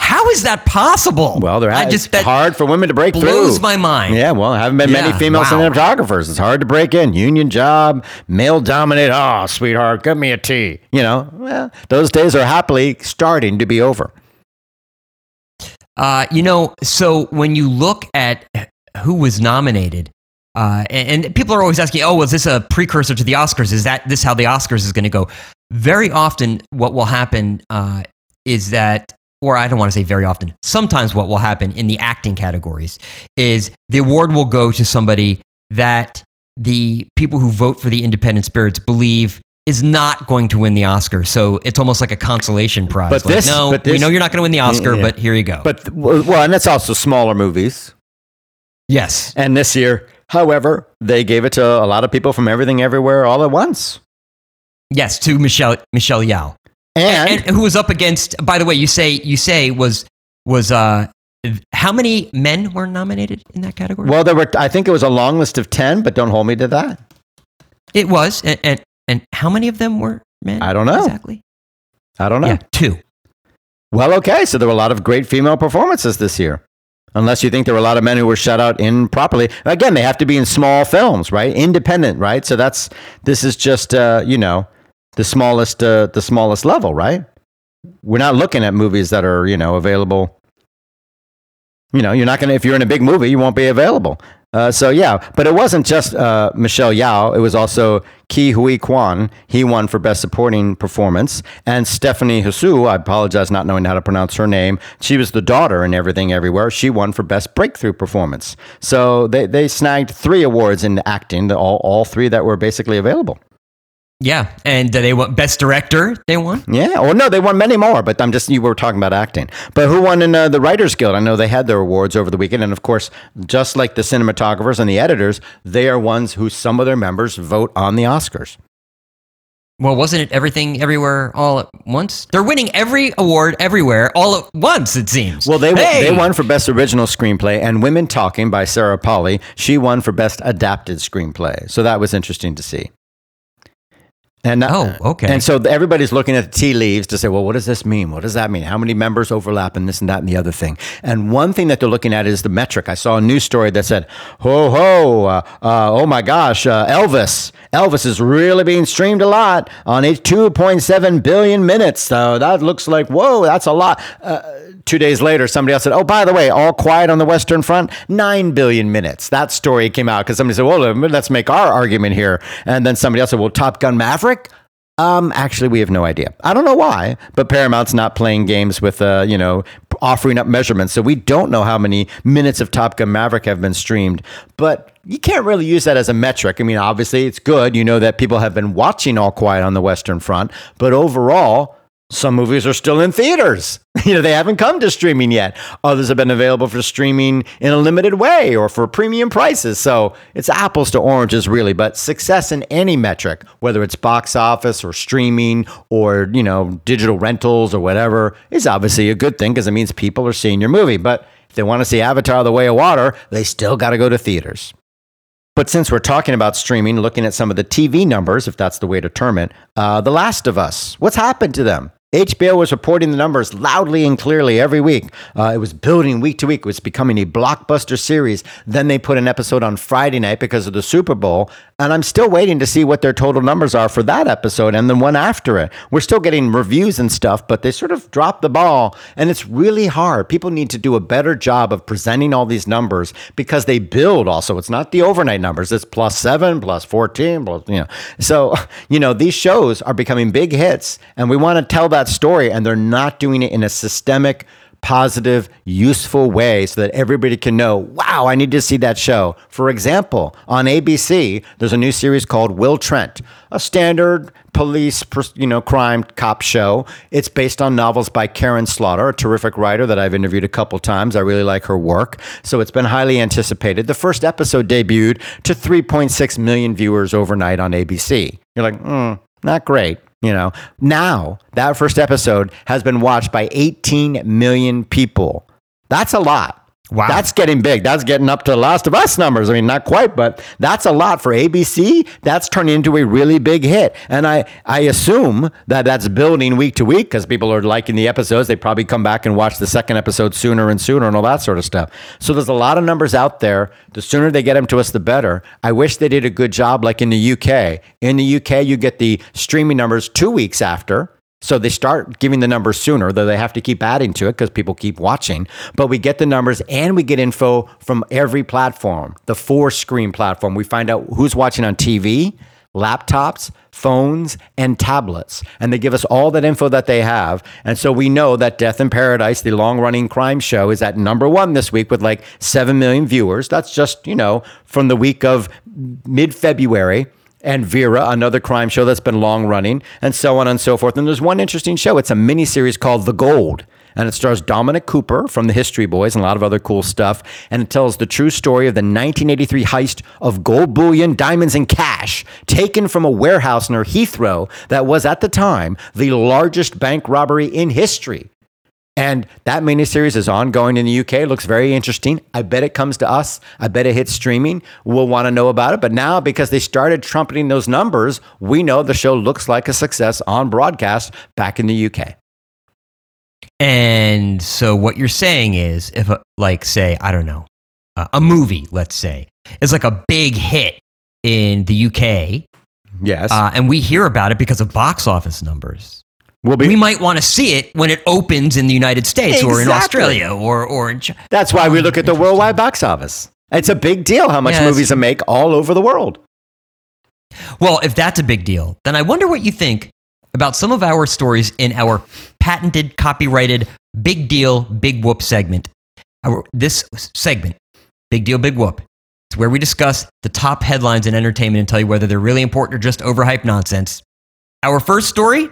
How is that possible? Well, they're I just, it's hard for women to break blows through. Blows my mind. Yeah, well, haven't been yeah, many female wow. cinematographers. It's hard to break in. Union job, male dominated. Oh, ah, sweetheart, give me a tea. You know, well, those days are happily starting to be over. Uh, you know, so when you look at who was nominated, uh, and, and, people are always asking, "Oh, was this a precursor to the Oscars? Is that this how the Oscars is going to go?" Very often, what will happen uh, is that or I don't want to say very often, sometimes what will happen in the acting categories is the award will go to somebody that the people who vote for the independent spirits believe is not going to win the Oscar. So it's almost like a consolation prize. But like, this, no, but this, we know you're not going to win the Oscar, yeah. but here you go. But well, and that's also smaller movies. Yes. And this year, however, they gave it to a lot of people from everything, everywhere, all at once. Yes, to Michelle Michelle Yeoh. And, and, who was up against? By the way, you say you say was was uh how many men were nominated in that category? Well, there were. I think it was a long list of ten, but don't hold me to that. It was, and and, and how many of them were men? I don't know exactly. I don't know. Yeah, two. Well, okay. So there were a lot of great female performances this year. unless you think there were a lot of men who were shut out improperly. Again, they have to be in small films, right? Independent, right? So that's this is just uh, you know the smallest uh, the smallest level, right? We're not looking at movies that are you know available. You know, you're not gonna if you're in a big movie, you won't be available. Uh, so yeah, but it wasn't just uh, Michelle Yeoh. It was also Ke Huy Quan. He won for Best Supporting Performance, and Stephanie Hsu. I apologize not knowing how to pronounce her name. She was the daughter in Everything Everywhere. She won for Best Breakthrough Performance. So they they snagged three awards in acting. All all three that were basically available. Yeah, and they won best director. They won. Yeah, well, no, they won many more, but I'm just you were talking about acting. But who won in uh, the Writers Guild? I know they had their awards over the weekend, and of course, just like the cinematographers and the editors, they are ones who some of their members vote on the Oscars. Well, wasn't it everything everywhere all at once? They're winning every award everywhere all at once. It seems. Well, they Hey! they won for best original screenplay, and Women Talking by Sarah Polley. She won for best adapted screenplay. So that was interesting to see. And that- Oh, okay. And so everybody's looking at the tea leaves to say, well, what does this mean? What does that mean? How many members overlap and this and that and the other thing? And one thing that they're looking at is the metric. I saw a news story that said, ho ho, uh, uh, oh my gosh, uh, Elvis. Elvis is really being streamed a lot on a 2.7 billion minutes. So that looks like, whoa, that's a lot. Uh, two days later, somebody else said, oh, by the way, All Quiet on the Western Front, 9 billion minutes. That story came out because somebody said, well, let's make our argument here. And then somebody else said, well, Top Gun Maverick? Um, actually, we have no idea. I don't know why, but Paramount's not playing games with, uh, you know, offering up measurements. So we don't know how many minutes of Top Gun Maverick have been streamed. But you can't really use that as a metric. I mean, obviously, it's good. You know that people have been watching All Quiet on the Western Front, but overall, some movies are still in theaters. You know, they haven't come to streaming yet. Others have been available for streaming in a limited way or for premium prices. So it's apples to oranges, really. But success in any metric, whether it's box office or streaming or, you know, digital rentals or whatever, is obviously a good thing because it means people are seeing your movie. But if they want to see Avatar The Way of Water, they still got to go to theaters. But since we're talking about streaming, looking at some of the TV numbers, if that's the way to term it, uh, The Last of Us, what's happened to them? HBO was reporting the numbers loudly and clearly every week. Uh, it was building week to week. It was becoming a blockbuster series. Then they put an episode on Friday night because of the Super Bowl. And I'm still waiting to see what their total numbers are for that episode and the one after it. We're still getting reviews and stuff, but they sort of dropped the ball. And it's really hard. People need to do a better job of presenting all these numbers because they build also. It's not the overnight numbers, it's plus seven, plus 14, plus, you know. So, you know, these shows are becoming big hits, and we want to tell that story, and they're not doing it in a systemic, positive, useful way so that everybody can know, wow, I need to see that show. For example, on ABC, there's a new series called Will Trent, a standard police, you know, crime cop show. It's based on novels by Karin Slaughter, a terrific writer that I've interviewed a couple times. I really like her work. So it's been highly anticipated. The first episode debuted to 3.6 million viewers overnight on ABC. You're like, hmm, not great. You know, now that first episode has been watched by 18 million people. That's a lot. Wow. That's getting big. That's getting up to the Last of Us numbers. I mean, not quite, but that's a lot for ABC. That's turning into a really big hit. And I, I assume that that's building week to week because people are liking the episodes. They probably come back and watch the second episode sooner and sooner and all that sort of stuff. So there's a lot of numbers out there. The sooner they get them to us, the better. I wish they did a good job like in the UK. In the UK, you get the streaming numbers two weeks after. So they start giving the numbers sooner, though they have to keep adding to it because people keep watching. But we get the numbers and we get info from every platform, the four screen platform. We find out who's watching on TV, laptops, phones, and tablets. And they give us all that info that they have. And so we know that Death in Paradise, the long running crime show, is at number one this week with like 7 million viewers. That's just, you know, from the week of mid February and Vera, another crime show that's been long running, and so on and so forth. And there's one interesting show. It's a mini series called The Gold. And it stars Dominic Cooper from the History Boys and a lot of other cool stuff. And it tells the true story of the 1983 heist of gold bullion, diamonds, and cash taken from a warehouse near Heathrow that was at the time the largest bank robbery in history. And that miniseries is ongoing in the UK. It looks very interesting. I bet it comes to us. I bet it hits streaming. We'll want to know about it. But now, because they started trumpeting those numbers, we know the show looks like a success on broadcast back in the UK. And so what you're saying is, if a, like say I don't know, uh, a movie, let's say, is like a big hit in the UK, Yes. uh, and we hear about it because of box office numbers. We'll be We might want to see it when it opens in the United States or in Australia or or in China. That's why we look at the worldwide box office. It's a big deal how much Yeah, movies make all over the world. Well, if that's a big deal, then I wonder what you think about some of our stories in our patented, copyrighted Big Deal, Big Whoop segment. Our, this segment, Big Deal, Big Whoop, it's where we discuss the top headlines in entertainment and tell you whether they're really important or just overhyped nonsense. Our first story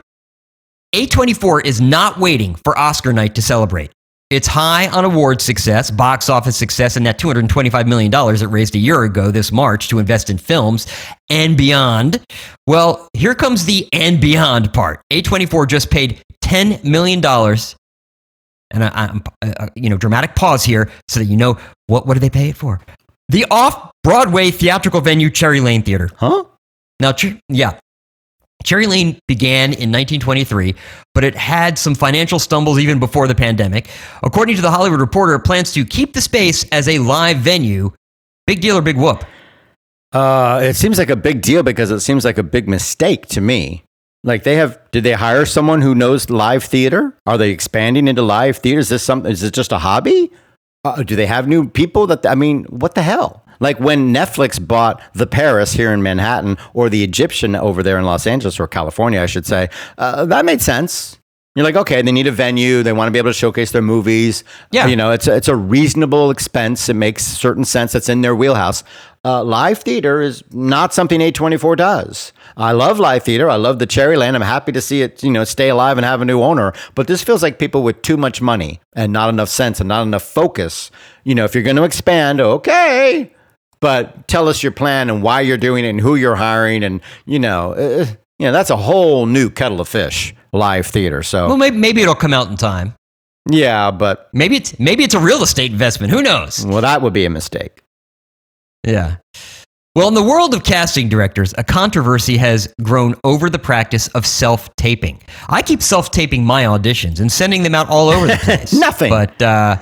A24 is not waiting for Oscar night to celebrate. It's high on award success, box office success, and that $225 million it raised a year ago this March to invest in films and beyond. Well, here comes the and beyond part. A24 just paid $10 million. And I, I'm, uh, you know, dramatic pause here so that you know what, what did they pay it for? The off Broadway theatrical venue Cherry Lane Theater. Huh? Now, yeah, Cherry Lane began in 1923, but it had some financial stumbles even before the pandemic. According to the Hollywood Reporter, plans to keep the space as a live venue. Big deal or big whoop? Uh, it seems like a big deal because it seems like a big mistake to me. Like they have, did they hire someone who knows live theater? Are they expanding into live theater? Is this something? Is it just a hobby? Uh, do they have new people that? I mean, what the hell? Like when Netflix bought the Paris here in Manhattan or the Egyptian over there in Los Angeles or California, I should say, uh, that made sense. You're like, okay, they need a venue. They want to be able to showcase their movies. Yeah. You know, it's a, it's a reasonable expense. It makes certain sense. That's in their wheelhouse. Uh, live theater is not something A24 does. I love live theater. I love the Cherry Lane. I'm happy to see it, you know, stay alive and have a new owner. But this feels like people with too much money and not enough sense and not enough focus. You know, if you're going to expand, okay, but tell us your plan and why you're doing it and who you're hiring and you know uh, you know that's a whole new kettle of fish live theater so Well, maybe, maybe it'll come out in time. yeah but Maybe it's maybe it's a real estate investment. Who knows? well that would be a mistake Yeah. Well, in the world of casting directors, a controversy has grown over the practice of self taping. I keep self taping my auditions and sending them out all over the place. Nothing. But uh,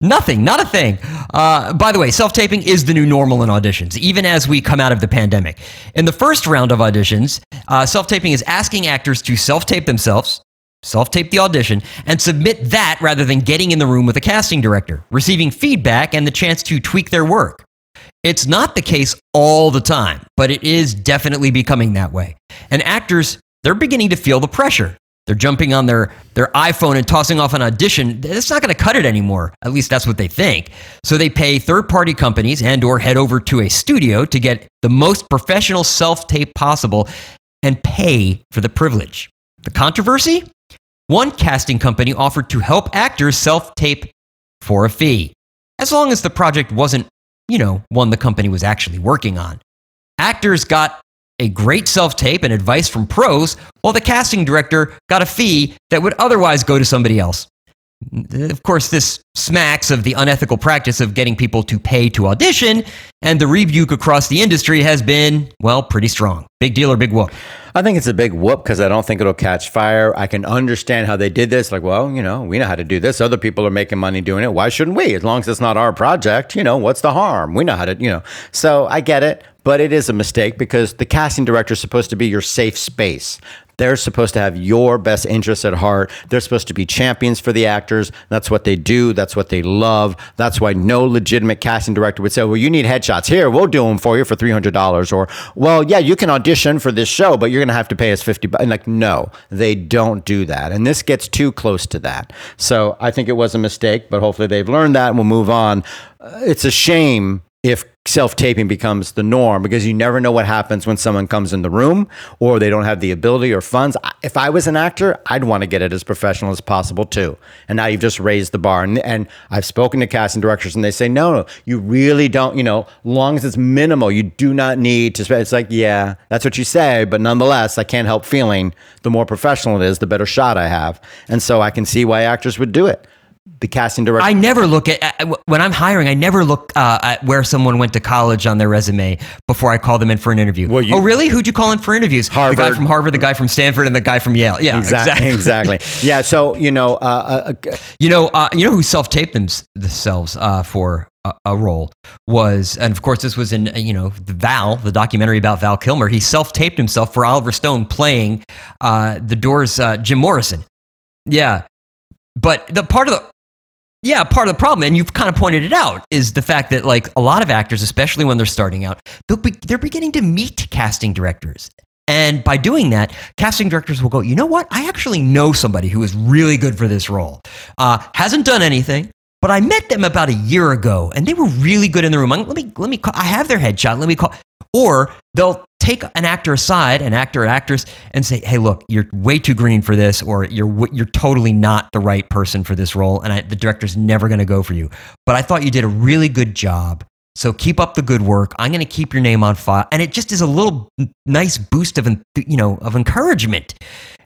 nothing, not a thing. Uh, by the way, self taping is the new normal in auditions, even as we come out of the pandemic. In the first round of auditions, uh, self taping is asking actors to self tape themselves. Self tape the audition and submit that rather than getting in the room with a casting director, receiving feedback and the chance to tweak their work. It's not the case all the time, but it is definitely becoming that way. And actors, they're beginning to feel the pressure. They're jumping on their, their iPhone and tossing off an audition. that's not going to cut it anymore. At least that's what they think. So they pay third-party companies and or head over to a studio to get the most professional self-tape possible and pay for the privilege. The controversy? One casting company offered to help actors self-tape for a fee, as long as the project wasn't you know, one the company was actually working on. Actors got a great self tape and advice from pros, while the casting director got a fee that would otherwise go to somebody else. Of course, this smacks of the unethical practice of getting people to pay to audition, and the rebuke across the industry has been, well, pretty strong. Big deal or big whoop? i think it's a big whoop because i don't think it'll catch fire. I can understand how they did this like well you know we know how to do this. Other people are making money doing it. Why shouldn't we? As long as it's not our project you know what's the harm? We know how to you know. So i get it but it is a mistake because the casting director is supposed to be your safe space they're supposed to have your best interests at heart. They're supposed to be champions for the actors. That's what they do. That's what they love. That's why no legitimate casting director would say, well, you need headshots. Here, we'll do them for you for $300. Or, well, yeah, you can audition for this show, but you're going to have to pay us 50 bucks. Like, no, they don't do that. And this gets too close to that. So I think it was a mistake, but hopefully they've learned that and we'll move on. Uh, it's a shame if self taping becomes the norm because you never know what happens when someone comes in the room or they don't have the ability or funds. If I was an actor, I'd want to get it as professional as possible too. And now you've just raised the bar. And, and I've spoken to casting directors and they say, no, no, you really don't, you know, long as it's minimal, you do not need to spend. It's like, yeah, that's what you say. But nonetheless, I can't help feeling the more professional it is, the better shot I have. And so I can see why actors would do it. The casting director. I never look at, when I'm hiring. I never look uh, at where someone went to college on their resume before I call them in for an interview. Well, you- oh, really? Who'd you call in for interviews? Harvard. The guy from Harvard, the guy from Stanford, and the guy from Yale. Yeah, exactly. exactly. Exactly. Yeah. So you know, uh, uh, You know, uh, you know who self-taped them, themselves uh, for a, a role was, and of course, this was in uh, you know the Val, the documentary about Val Kilmer. He self-taped himself for Oliver Stone playing uh, the Doors' uh, Jim Morrison. Yeah, but the part of the yeah, part of the problem, and you've kind of pointed it out, is the fact that like a lot of actors, especially when they're starting out, they'll be, they're beginning to meet casting directors. And by doing that, casting directors will go, you know what? I actually know somebody who is really good for this role. Uh, hasn't done anything, but I met them about a year ago, and they were really good in the room. I'm- Let me let me. Call, I have their headshot. Let me call. Or they'll take an actor aside, an actor or actress, and say, "Hey, look, you're way too green for this, or you're you're totally not the right person for this role, and I, the director's never going to go for you. But I thought you did a really good job." So keep up the good work. I'm going to keep your name on file, and it just is a little nice boost of, you know, of encouragement.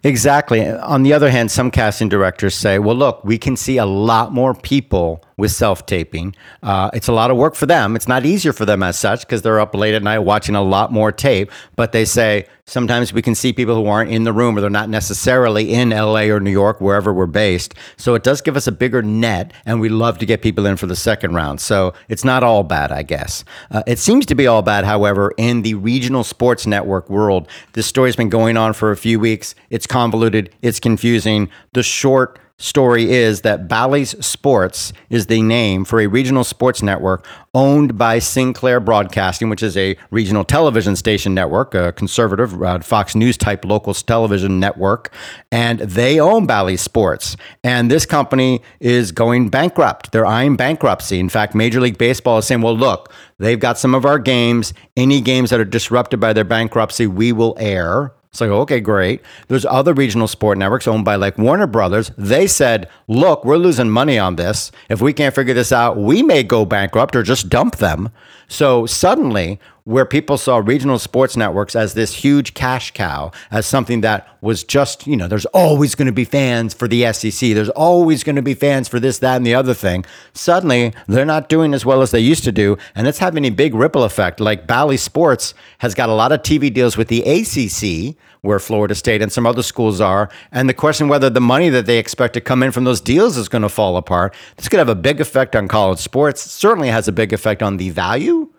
Exactly. On the other hand, some casting directors say, well, look, we can see a lot more people with self taping. Uh, it's a lot of work for them. It's not easier for them as such because they're up late at night watching a lot more tape. But they say sometimes we can see people who aren't in the room or they're not necessarily in LA or New York, wherever we're based. So it does give us a bigger net, and we love to get people in for the second round. So it's not all bad, I guess. Uh, it seems to be all bad, however, in the regional sports network world. This story's been going on for a few weeks. It's convoluted, it's confusing. The short story is that Bally's Sports is the name for a regional sports network owned by Sinclair Broadcasting, which is a regional television station network, a conservative uh, Fox News type local television network, and they own Bally Sports. And this company is going bankrupt. They're eyeing bankruptcy. In fact, Major League Baseball is saying, well, look, they've got some of our games. Any games that are disrupted by their bankruptcy, we will air. It's like, okay, great. There's other regional sport networks owned by like Warner Brothers. They said, look, we're losing money on this. If we can't figure this out, we may go bankrupt or just dump them. So suddenly, where people saw regional sports networks as this huge cash cow, as something that was just, you know, there's always going to be fans for the SEC, there's always going to be fans for this, that, and the other thing. Suddenly, they're not doing as well as they used to do, and it's having a big ripple effect. Like Bally Sports has got a lot of TV deals with the ACC, where Florida State and some other schools are, and the question whether the money that they expect to come in from those deals is going to fall apart. This could have a big effect on college sports. Certainly has a big effect on the value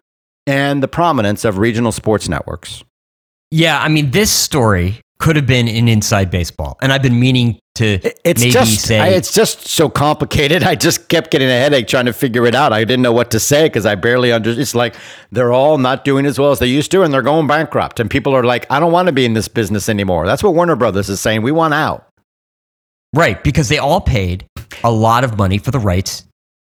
and the prominence of regional sports networks. Yeah, I mean, this story could have been in Inside Baseball, and I've been meaning to It's maybe just say I, it's just so complicated. I just kept getting a headache trying to figure it out. I didn't know what to say because I barely under. It's like they're all not doing as well as they used to, and they're going bankrupt. And people are like, "I don't want to be in this business anymore." That's what Warner Brothers is saying. We want out. right because they all paid a lot of money for the rights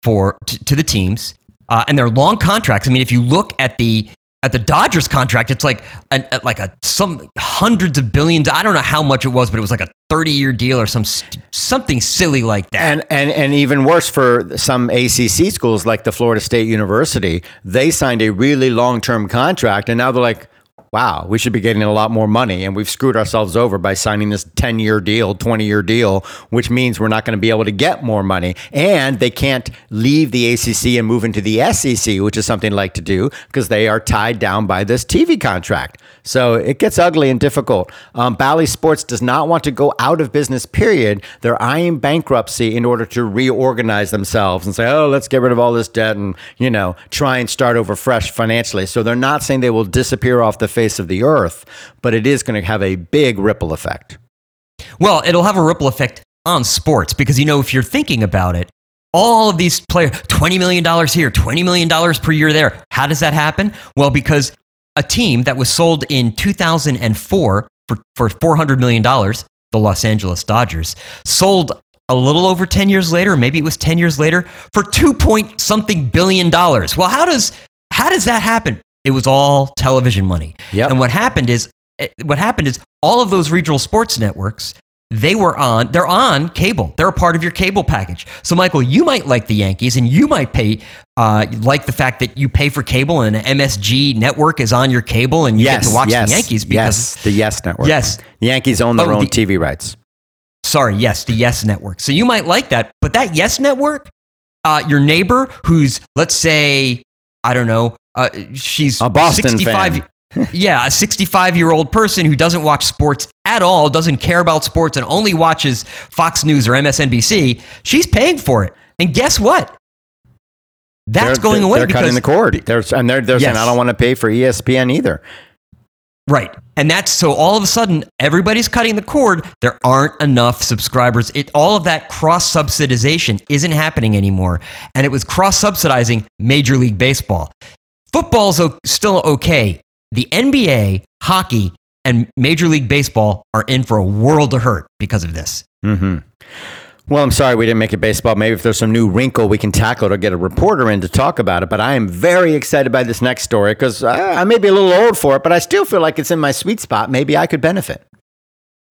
for to, to the teams, uh, and they're long contracts. I mean, if you look at the at the Dodgers contract, it's like an, uh, like a some hundreds of billions. I don't know how much it was, but it was like a thirty year deal or some something silly like that. And and and even worse for some ACC schools like the Florida State University, they signed a really long term contract, and now they're like, "Wow, we should be getting a lot more money," and we've screwed ourselves over by signing this ten year deal, twenty year deal, which means we're not going to be able to get more money, and they can't leave the ACC and move into the SEC, which is something they like to do because they are tied down by this TV contract. So it gets ugly and difficult. Um, Bally Sports does not want to go out of business, period. They're eyeing bankruptcy in order to reorganize themselves and say, oh, let's get rid of all this debt and, you know, try and start over fresh financially. So they're not saying they will disappear off the face of the earth, but it is going to have a big ripple effect. Well, it'll have a ripple effect on sports because you know if you're thinking about it, all of these players, $20 million here, $20 million per year there. How does that happen? Well, because a team that was sold in 2004 for, for $400 million, the Los Angeles Dodgers, sold a little over 10 years later, maybe it was 10 years later, for 2 point something billion dollars. Well, how does how does that happen? It was all television money. Yep. And what happened is eh, what happened is all of those regional sports networks they were on they're on cable they're a part of your cable package so michael you might like the yankees and you might pay uh, like the fact that you pay for cable and an msg network is on your cable and you yes, get to watch yes, the yankees because yes, the Yes Network. Yes. the Yankees own their Oh, own the- TV rights. Sorry, yes, the Yes Network. So you might like that, but that Yes Network, uh, your neighbor who's, let's say, I don't know, uh, she's A Boston fan. Yeah, a 65 year old person who doesn't watch sports at all, doesn't care about sports, and only watches Fox News or MSNBC, she's paying for it. And guess what? That's They're- going they're, away They're because cutting the cord. They're, and they're, they're saying, I don't want to pay for ESPN either. Right. And that's so all of a sudden everybody's cutting the cord. There aren't enough subscribers. It all of that cross subsidization isn't happening anymore. And it was cross subsidizing Major League Baseball. Football's still okay. The NBA, hockey, and Major League Baseball are in for a world of hurt because of this. hmm Well, I'm sorry we didn't make it baseball. Maybe if there's some new wrinkle we can tackle it or get a reporter in to talk about it. But I am very excited by this next story because I, I may be a little old for it, but I still feel like it's in my sweet spot. Maybe I could benefit.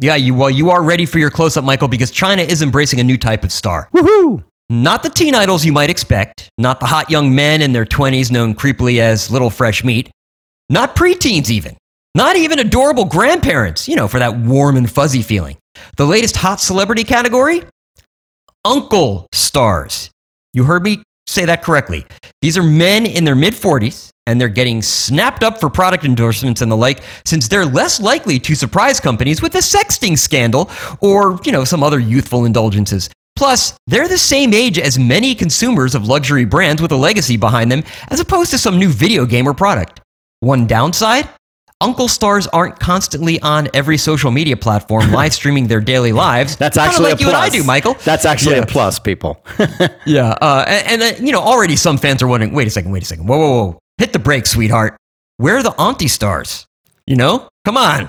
Yeah, you well, you are ready for your close up, Michael, because China is embracing a new type of star. Woohoo! Not the teen idols you might expect, not the hot young men in their 20s known creepily as little fresh meat, not preteens even, not even adorable grandparents, you know, for that warm and fuzzy feeling. The latest hot celebrity category? Uncle stars. You heard me say that correctly. These are men in their mid 40s and they're getting snapped up for product endorsements and the like since they're less likely to surprise companies with a sexting scandal or, you know, some other youthful indulgences. Plus, they're the same age as many consumers of luxury brands with a legacy behind them as opposed to some new video game or product. One downside? Uncle stars aren't constantly on every social media platform live streaming their daily lives. That's Kinda actually like a you plus. and I do, Michael. That's actually Yeah. a plus, people. Yeah, uh, and, and uh, you know, already some fans are wondering. Wait a second, wait a second. Whoa, whoa, whoa! Hit the brakes, sweetheart. Where are the auntie stars? You know, come on,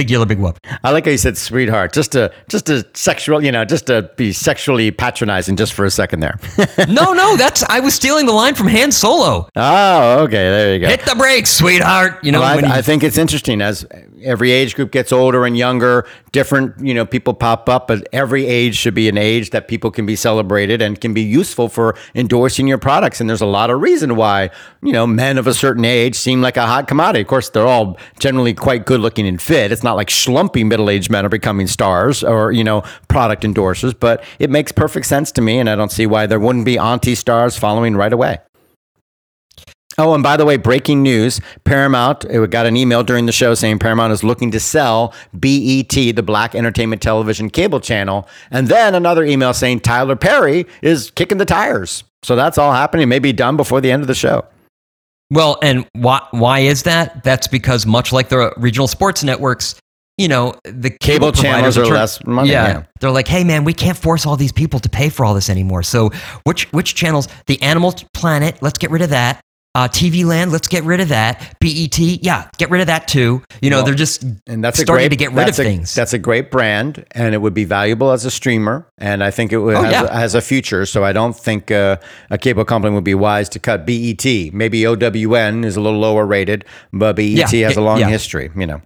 big yellow, big whoop. I like how you said sweetheart, just to just to sexual, you know, just to be sexually patronizing just for a second there. No, no, that's I was stealing the line from Han Solo. oh, okay, there you go. Hit the brakes, sweetheart. You know, Well, when I, he- I think it's interesting as every age group gets older and younger. Different, you know, people pop up, but every age should be an age that people can be celebrated and can be useful for endorsing your products. And there's a lot of reason why, you know, men of a certain age seem like a hot commodity. Of course, they're all generally quite good looking and fit. It's not like schlumpy middle aged men are becoming stars or you know product endorsers, but it makes perfect sense to me, and I don't see why there wouldn't be auntie stars following right away. Oh, and by the way, breaking news Paramount it got an email during the show saying Paramount is looking to sell BET, the Black Entertainment Television cable channel. And then another email saying Tyler Perry is kicking the tires. So that's all happening, may be done before the end of the show. Well, and why? Why is that? That's because much like the regional sports networks, you know, the Cable channels providers are turn- less money, yeah. they're like, hey man, we can't force all these people to pay for all this anymore. So which which channels? The Animal Planet, let's get rid of that. Uh, TV Land, let's get rid of that. BET, yeah, get rid of that too. You know, Well, they're just And that's a starting great, to get rid of a- things. That's a great brand, and it would be valuable as a streamer. And I think it would, Oh, has, yeah. has a future. So I don't think uh, a cable company would be wise to cut BET. Maybe OWN is a little lower rated, but BET Yeah, has a long yeah. history. You know,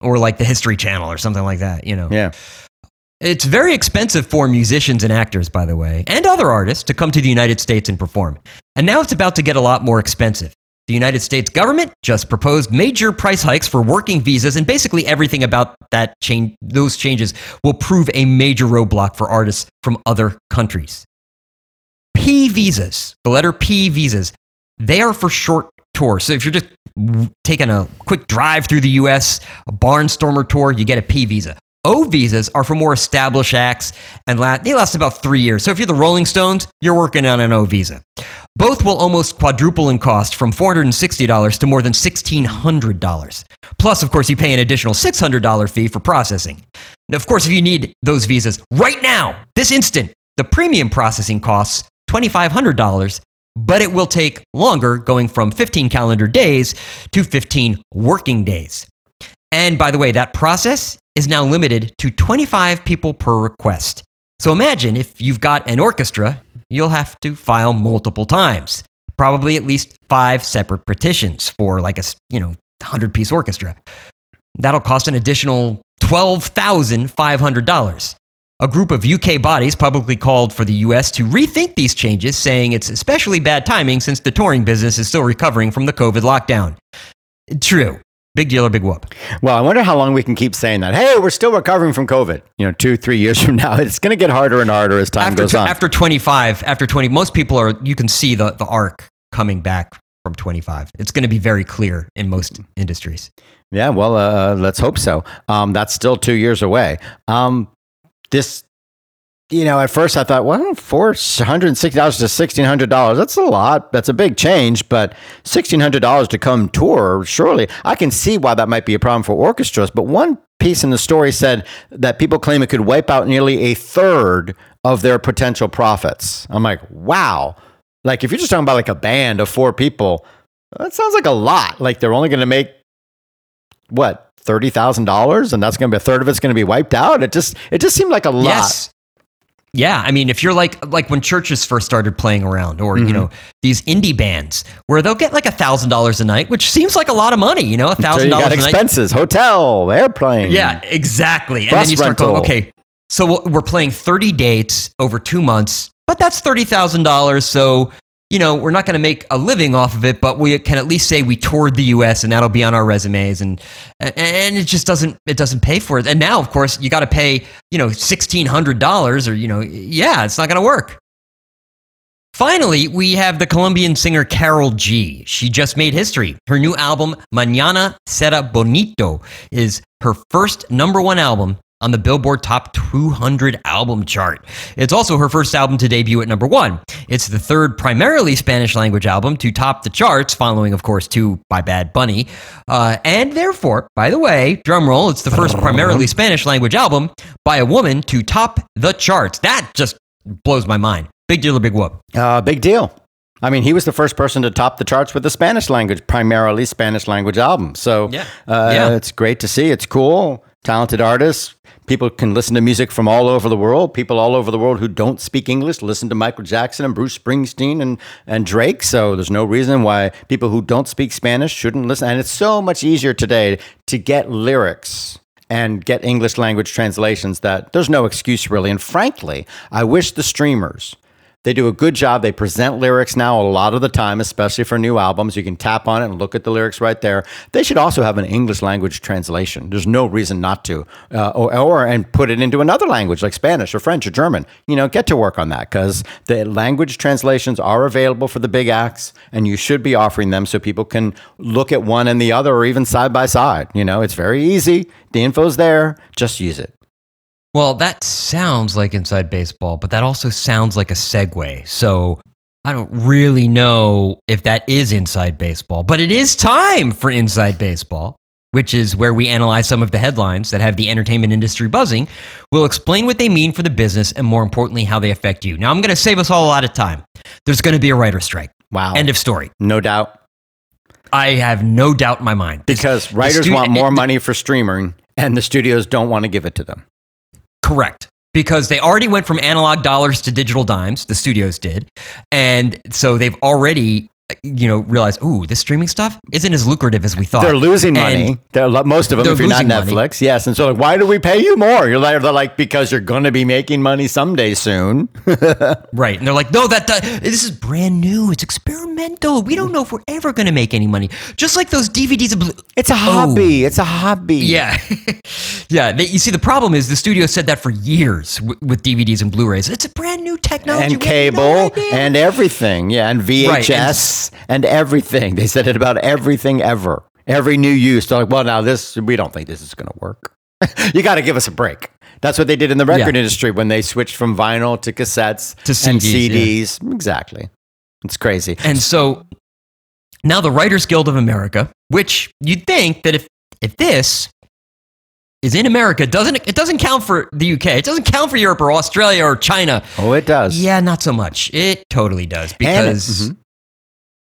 or like the History Channel or something like that. You know, yeah. It's very expensive for musicians and actors, by the way, and other artists to come to the United States and perform. And now it's about to get a lot more expensive. The United States government just proposed major price hikes for working visas, and basically everything about that change, those changes will prove a major roadblock for artists from other countries. P visas, the letter P visas, they are for short tours. So if you're just taking a quick drive through the US, a barnstormer tour, you get a P visa. O visas are for more established acts and la- they last about three years. So if you're the Rolling Stones, you're working on an O visa. Both will almost quadruple in cost from $460 to more than $1,600. Plus, of course, you pay an additional $600 fee for processing. Now, of course, if you need those visas right now, this instant, the premium processing costs $2,500, but it will take longer, going from 15 calendar days to 15 working days. And by the way, that process is now limited to 25 people per request. So imagine if you've got an orchestra, you'll have to file multiple times, probably at least five separate petitions for like a, you know 100 piece orchestra. That'll cost an additional $12,500. A group of UK bodies publicly called for the US to rethink these changes, saying it's especially bad timing since the touring business is still recovering from the COVID lockdown. True. Big deal or big whoop. Well, I wonder how long we can keep saying that. Hey, we're still recovering from COVID. You know, two, three years from now, it's going to get harder and harder as time After, goes tw- on. after 25, after 20, most people are, you can see the, the arc coming back from 25. It's going to be very clear in most industries. Yeah, well, uh, let's hope so. Um, that's still two years away. Um, this, you know, at first I thought, well, four hundred and sixty dollars to sixteen hundred dollars. That's a lot. That's a big change. But sixteen hundred dollars to come tour, surely I can see why that might be a problem for orchestras. But one piece in the story said that people claim it could wipe out nearly a third of their potential profits. I'm like, wow. Like if you're just talking about like a band of four people, that sounds like a lot. Like they're only going to make what thirty thousand dollars, and that's going to be a third of it's going to be wiped out. It just it just seemed like a lot. Yes. Yeah, I mean, if you're like like when Chvrches first started playing around, or Mm-hmm. you know these indie bands where they'll get like a thousand dollars a night, which seems like a lot of money. You know, a thousand dollars. a night. expenses, hotel, airplane. Yeah, exactly. And then you start going, okay, so we're playing 30 dates over two months, but that's $30,000. So, you know, we're not going to make a living off of it, but we can at least say we toured the U.S. and that'll be on our resumes. And and it just doesn't it doesn't pay for it. And now, of course, you got to pay you know sixteen hundred dollars, or you know, yeah, it's not going to work. Finally, we have the Colombian singer Karol G. She just made history. Her new album, Mañana Será Bonito, is her first number one album on the Billboard Top 200 album chart. It's also her first album to debut at number one. It's the third primarily Spanish language album to top the charts, following, of course, two by Bad Bunny. Uh, and therefore, by the way, drumroll, it's the first primarily Spanish language album by a woman to top the charts. That just blows my mind. Big deal or big whoop? Uh, big deal. I mean, he was the first person to top the charts with a Spanish language, primarily Spanish language album. So Yeah. Uh, Yeah. it's great to see. It's cool. Talented artists. People can listen to music from all over the world. People all over the world who don't speak English listen to Michael Jackson and Bruce Springsteen and, and Drake. So there's no reason why people who don't speak Spanish shouldn't listen. And it's so much easier today to get lyrics and get English language translations that there's no excuse really. And frankly, I wish the streamers they do a good job. They present lyrics now a lot of the time, especially for new albums. You can tap on it and look at the lyrics right there. They should also have an English language translation. There's no reason not to, uh, or, or and put it into another language like Spanish or French or German. You know, get to work on that because the language translations are available for the big acts, and you should be offering them so people can look at one and the other, or even side by side. You know, it's very easy. The info's there. Just use it. Well, that sounds like inside baseball, but that also sounds like a segue. So I don't really know if that is inside baseball, but it is time for inside baseball, which is where we analyze some of the headlines that have the entertainment industry buzzing. We'll explain what they mean for the business and more importantly, how they affect you. Now, I'm going to save us all a lot of time. There's going to be a writer's strike. Wow. End of story. no doubt. I have no doubt in my mind. Because writers stu- want more money for streaming, and the studios don't want to give it to them. Correct. Because they already went from analog dollars to digital dimes, the studios did. And so they've already, you know, realize, ooh, this streaming stuff isn't as lucrative as we thought. They're losing And- money. They're, most of them, if you're not losing money. Netflix, yes. And so, like, why do we pay you more? You're like, they're like, because you're going to be making money someday soon. Right. And they're like, no, that, that this is brand new. It's experimental. We don't know if we're ever going to make any money. Just like those DVDs. Of blue. It's a Oh. hobby. It's a hobby. Yeah. yeah. They, you see, the problem is the studio said that for years w- with DVDs and Blu rays. It's a brand new technology. And have no cable and everything. Yeah. And VHS and, everything. They said it about everything ever. Every new use. They're like, well, now this, we don't think this is going to work. you got to give us a break. That's what they did in the record Yeah. industry when they switched from vinyl to cassettes To and CDs, CDs. Exactly. It's crazy. And so now the Writers Guild of America, which you'd think that if if this is in America, doesn't it doesn't count for the UK. It doesn't count for Europe or Australia or China. Oh, it does. Yeah, not so much. It totally does And- because mhm.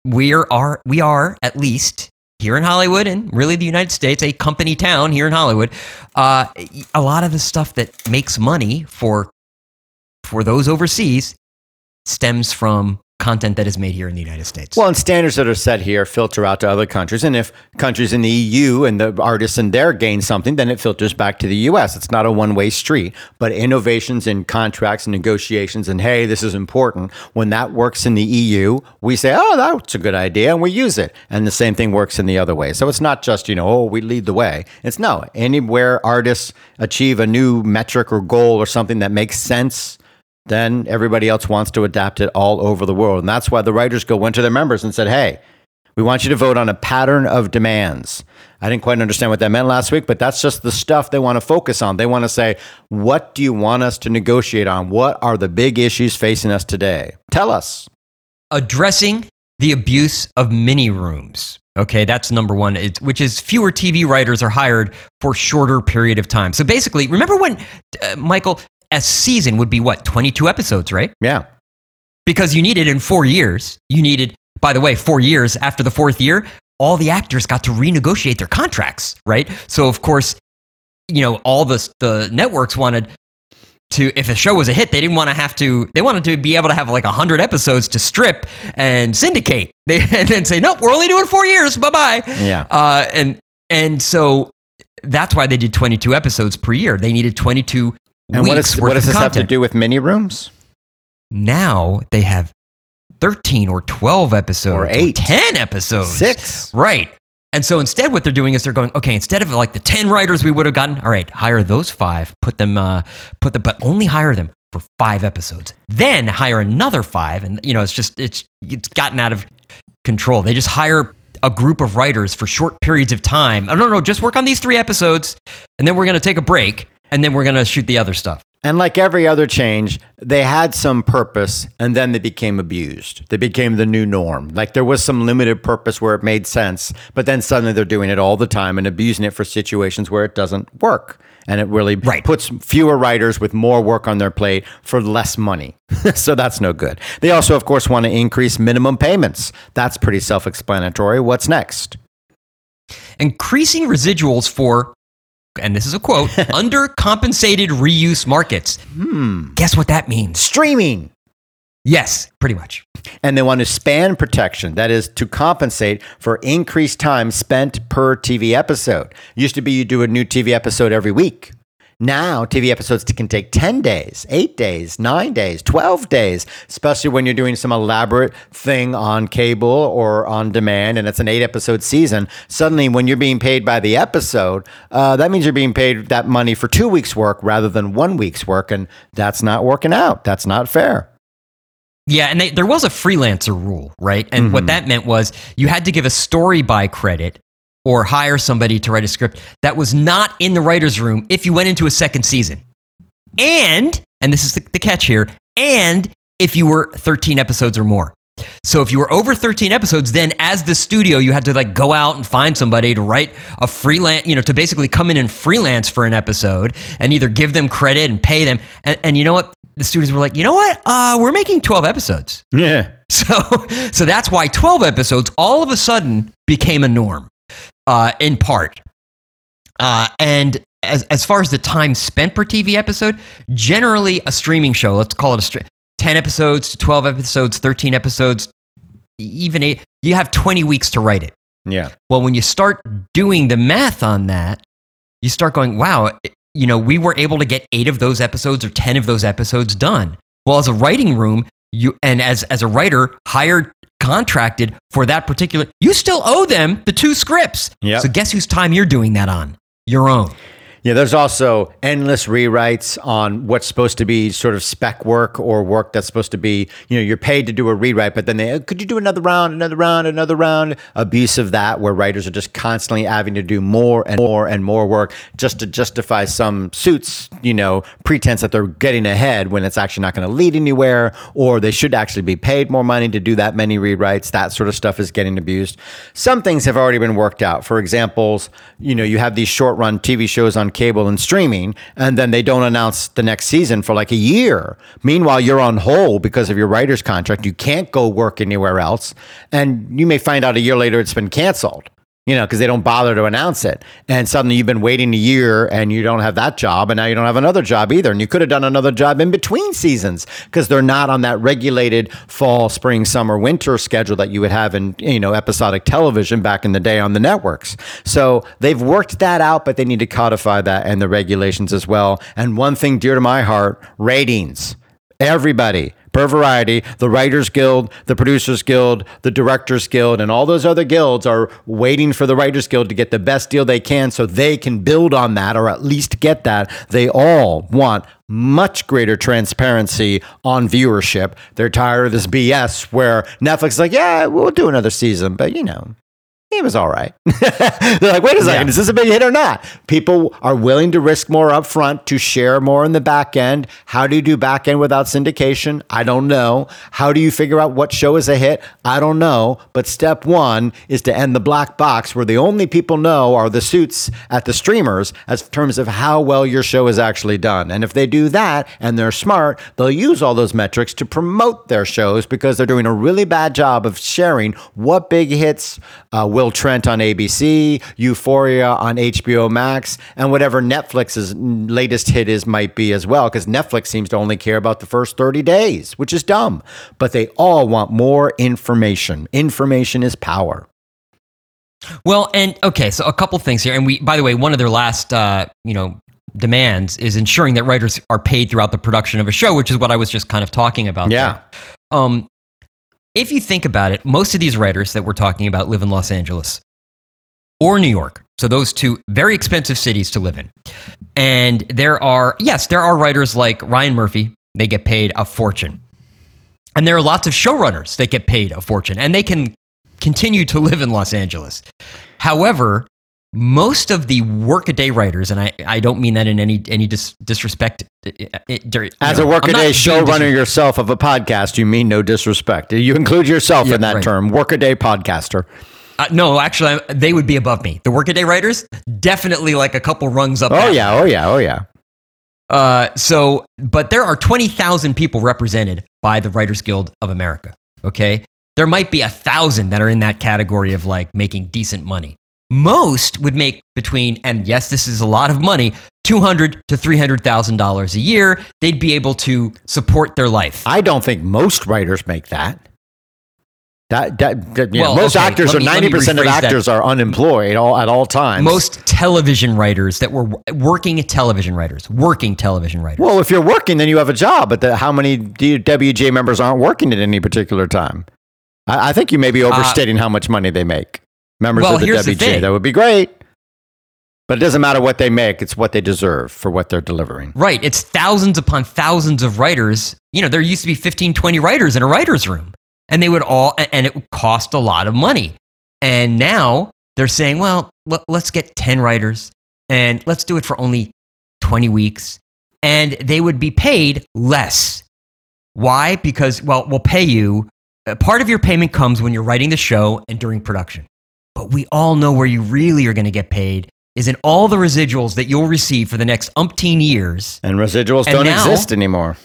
We are, we are at least here in Hollywood and really the United States, a company town here in Hollywood. Uh, a lot of the stuff that makes money for for those overseas stems from content that is made here in the United States. Well, and standards that are set here filter out to other countries. And if countries in the EU and the artists in there gain something, then it filters back to the US. It's not a one way street. But innovations in contracts and negotiations, and hey, this is important, when that works in the EU, we say, oh, that's a good idea, and we use it. And the same thing works in the other way. So it's not just, you know, oh, we lead the way. It's no, anywhere artists achieve a new metric or goal or something that makes sense then everybody else wants to adapt it all over the world. And that's why the writers go went to their members and said, hey, we want you to vote on a pattern of demands. I didn't quite understand what that meant last week, but that's just the stuff they want to focus on. They want to say, what do you want us to negotiate on? What are the big issues facing us today? Tell us. Addressing the abuse of mini rooms. Okay, that's number one, it's, which is fewer TV writers are hired for shorter period of time. So basically, remember when, uh, Michael, a season would be what, 22 episodes, right? Yeah. Because you needed in four years, you needed, by the way, four years after the fourth year, all the actors got to renegotiate their contracts, right? So, of course, you know, all the, the networks wanted to, if a show was a hit, they didn't want to have to, they wanted to be able to have like 100 episodes to strip and syndicate. They, and then say, nope, we're only doing four years. Bye bye. Yeah. Uh, and, and so that's why they did 22 episodes per year. They needed 22 and what, is, what does this content. have to do with mini rooms? Now they have 13 or 12 episodes or 8 or 10 episodes. 6 right. And so instead what they're doing is they're going okay instead of like the 10 writers we would have gotten all right hire those 5 put them uh put them but only hire them for 5 episodes. Then hire another 5 and you know it's just it's it's gotten out of control. They just hire a group of writers for short periods of time. I don't know, just work on these three episodes, and then we're going to take a break and then we're going to shoot the other stuff. And like every other change, they had some purpose and then they became abused. They became the new norm. Like there was some limited purpose where it made sense, but then suddenly they're doing it all the time and abusing it for situations where it doesn't work. And it really right. puts fewer writers with more work on their plate for less money. so that's no good. They also, of course, want to increase minimum payments. That's pretty self explanatory. What's next? Increasing residuals for and this is a quote, undercompensated reuse markets. Hmm. Guess what that means? Streaming. Yes, pretty much. And they want to span protection, that is to compensate for increased time spent per TV episode. Used to be you do a new TV episode every week. Now, TV episodes can take 10 days, 8 days, 9 days, 12 days, especially when you're doing some elaborate thing on cable or on demand and it's an 8 episode season. Suddenly, when you're being paid by the episode, uh, that means you're being paid that money for two weeks' work rather than one week's work. And that's not working out. That's not fair. Yeah, and they, there was a freelancer rule, right? And mm-hmm. what that meant was you had to give a story by credit or hire somebody to write a script that was not in the writer's room if you went into a second season. And, and this is the, the catch here, and if you were 13 episodes or more. So if you were over 13 episodes, then as the studio, you had to like go out and find somebody to write a freelance, you know, to basically come in and freelance for an episode and either give them credit and pay them. And, and you know what? The studios were like, you know what? Uh, we're making 12 episodes. Yeah. So, so that's why 12 episodes all of a sudden became a norm uh, in part. Uh, and as, as far as the time spent per TV episode, generally a streaming show, let's call it a stream, 10 episodes to 12 episodes, 13 episodes, even eight, you have 20 weeks to write it. Yeah. Well, when you start doing the math on that, you start going, wow, you know, we were able to get eight of those episodes or 10 of those episodes done. Well, as a writing room, you and as as a writer hired contracted for that particular, you still owe them the two scripts. Yep. So guess whose time you're doing that on? Your own. Yeah, there's also endless rewrites on what's supposed to be sort of spec work or work that's supposed to be, you know, you're paid to do a rewrite, but then they, could you do another round, another round, another round? Abuse of that, where writers are just constantly having to do more and more and more work just to justify some suits, you know, pretense that they're getting ahead when it's actually not going to lead anywhere, or they should actually be paid more money to do that many rewrites. That sort of stuff is getting abused. Some things have already been worked out. For examples, you know, you have these short run TV shows on cable and streaming, and then they don't announce the next season for like a year. Meanwhile, you're on hold because of your writer's contract. You can't go work anywhere else. And you may find out a year later it's been canceled. You know, because they don't bother to announce it. And suddenly you've been waiting a year and you don't have that job, and now you don't have another job either. And you could have done another job in between seasons because they're not on that regulated fall, spring, summer, winter schedule that you would have in, you know, episodic television back in the day on the networks. So they've worked that out, but they need to codify that and the regulations as well. And one thing dear to my heart ratings. Everybody per variety, the Writers Guild, the Producers Guild, the Directors Guild, and all those other guilds are waiting for the Writers Guild to get the best deal they can so they can build on that or at least get that. They all want much greater transparency on viewership. They're tired of this BS where Netflix is like, yeah, we'll do another season, but you know, it was all right. They're like, wait a second, yeah. is this a big hit or not? People are willing to risk more upfront to share more in the back end. How do you do back end without syndication? I don't know. How do you figure out what show is a hit? I don't know. But step one is to end the black box where the only people know are the suits at the streamers as terms of how well your show is actually done. And if they do that and they're smart, they'll use all those metrics to promote their shows because they're doing a really bad job of sharing what big hits uh, will Will Trent on ABC, Euphoria on HBO Max, and whatever Netflix's latest hit is might be as well, because Netflix seems to only care about the first 30 days, which is dumb. But they all want more information. Information is power. Well, and okay, so a couple things here, and we, by the way, one of their last, uh, you know, demands is ensuring that writers are paid throughout the production of a show, which is what I was just kind of talking about. Yeah. Um, if you think about it, most of these writers that we're talking about live in Los Angeles or New York. So those two very expensive cities to live in. And there are, yes, there are writers like Ryan Murphy. They get paid a fortune. And there are lots of showrunners that get paid a fortune and they can continue to live in Los Angeles. However, most of the workaday writers, and I, I don't mean that in any any dis, disrespect. It, uh, it, uh, As know, a workaday showrunner yourself of a podcast, you mean no disrespect. You include yourself yeah, in that right. term, workaday podcaster. Uh, no, actually, they would be above me. The workaday writers, definitely like a couple rungs up. Oh yeah, oh yeah, oh yeah. Uh, so, but there are twenty thousand people represented by the Writers Guild of America. Okay, there might be a thousand that are in that category of like making decent money most would make between and yes this is a lot of money 200 to 300,000 dollars a year they'd be able to support their life i don't think most writers make that that, that, that well, know, most okay, actors or 90% of actors that. are unemployed all, at all times. Most television writers that were working television writers, working television writers. Well, if you're working, then you have a job. But the, how many WJ members aren't working at any particular time? I, I think you may be uh, overstating uh, how much money they make members well, of the WGA. The that would be great. But it doesn't matter what they make, it's what they deserve for what they're delivering. Right. It's thousands upon thousands of writers. You know, there used to be 15, 20 writers in a writer's room, and they would all, and it would cost a lot of money. And now they're saying, well, let's get 10 writers and let's do it for only 20 weeks. And they would be paid less. Why? Because, well, we'll pay you. Uh, part of your payment comes when you're writing the show and during production. But we all know where you really are going to get paid is in all the residuals that you'll receive for the next umpteen years. And residuals and don't now, exist anymore.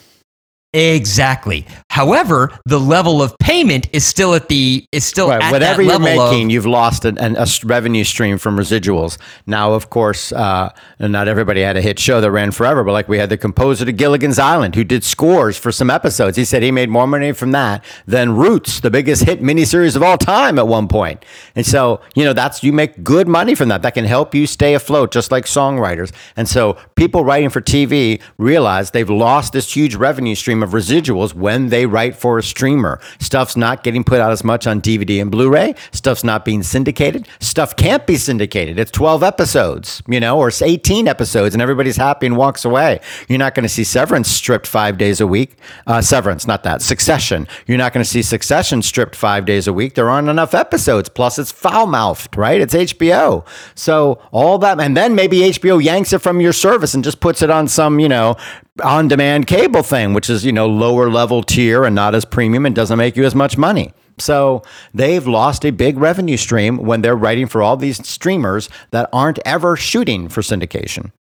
Exactly. However, the level of payment is still at the is still right. whatever you're making. Of, you've lost an, an, a revenue stream from residuals. Now, of course, uh, not everybody had a hit show that ran forever, but like we had the composer to Gilligan's Island who did scores for some episodes. He said he made more money from that than Roots, the biggest hit miniseries of all time at one point. And so, you know, that's you make good money from that. That can help you stay afloat, just like songwriters. And so, people writing for TV realize they've lost this huge revenue stream of residuals when they write for a streamer. Stuff's not getting put out as much on DVD and Blu ray. Stuff's not being syndicated. Stuff can't be syndicated. It's 12 episodes, you know, or it's 18 episodes, and everybody's happy and walks away. You're not going to see Severance stripped five days a week. Uh, Severance, not that. Succession. You're not going to see Succession stripped five days a week. There aren't enough episodes. Plus, it's foul mouthed, right? It's HBO. So, all that, and then maybe HBO yanks it from your service and just puts it on some, you know, on demand cable thing, which is, you know, lower level tier and not as premium and doesn't make you as much money. So they've lost a big revenue stream when they're writing for all these streamers that aren't ever shooting for syndication.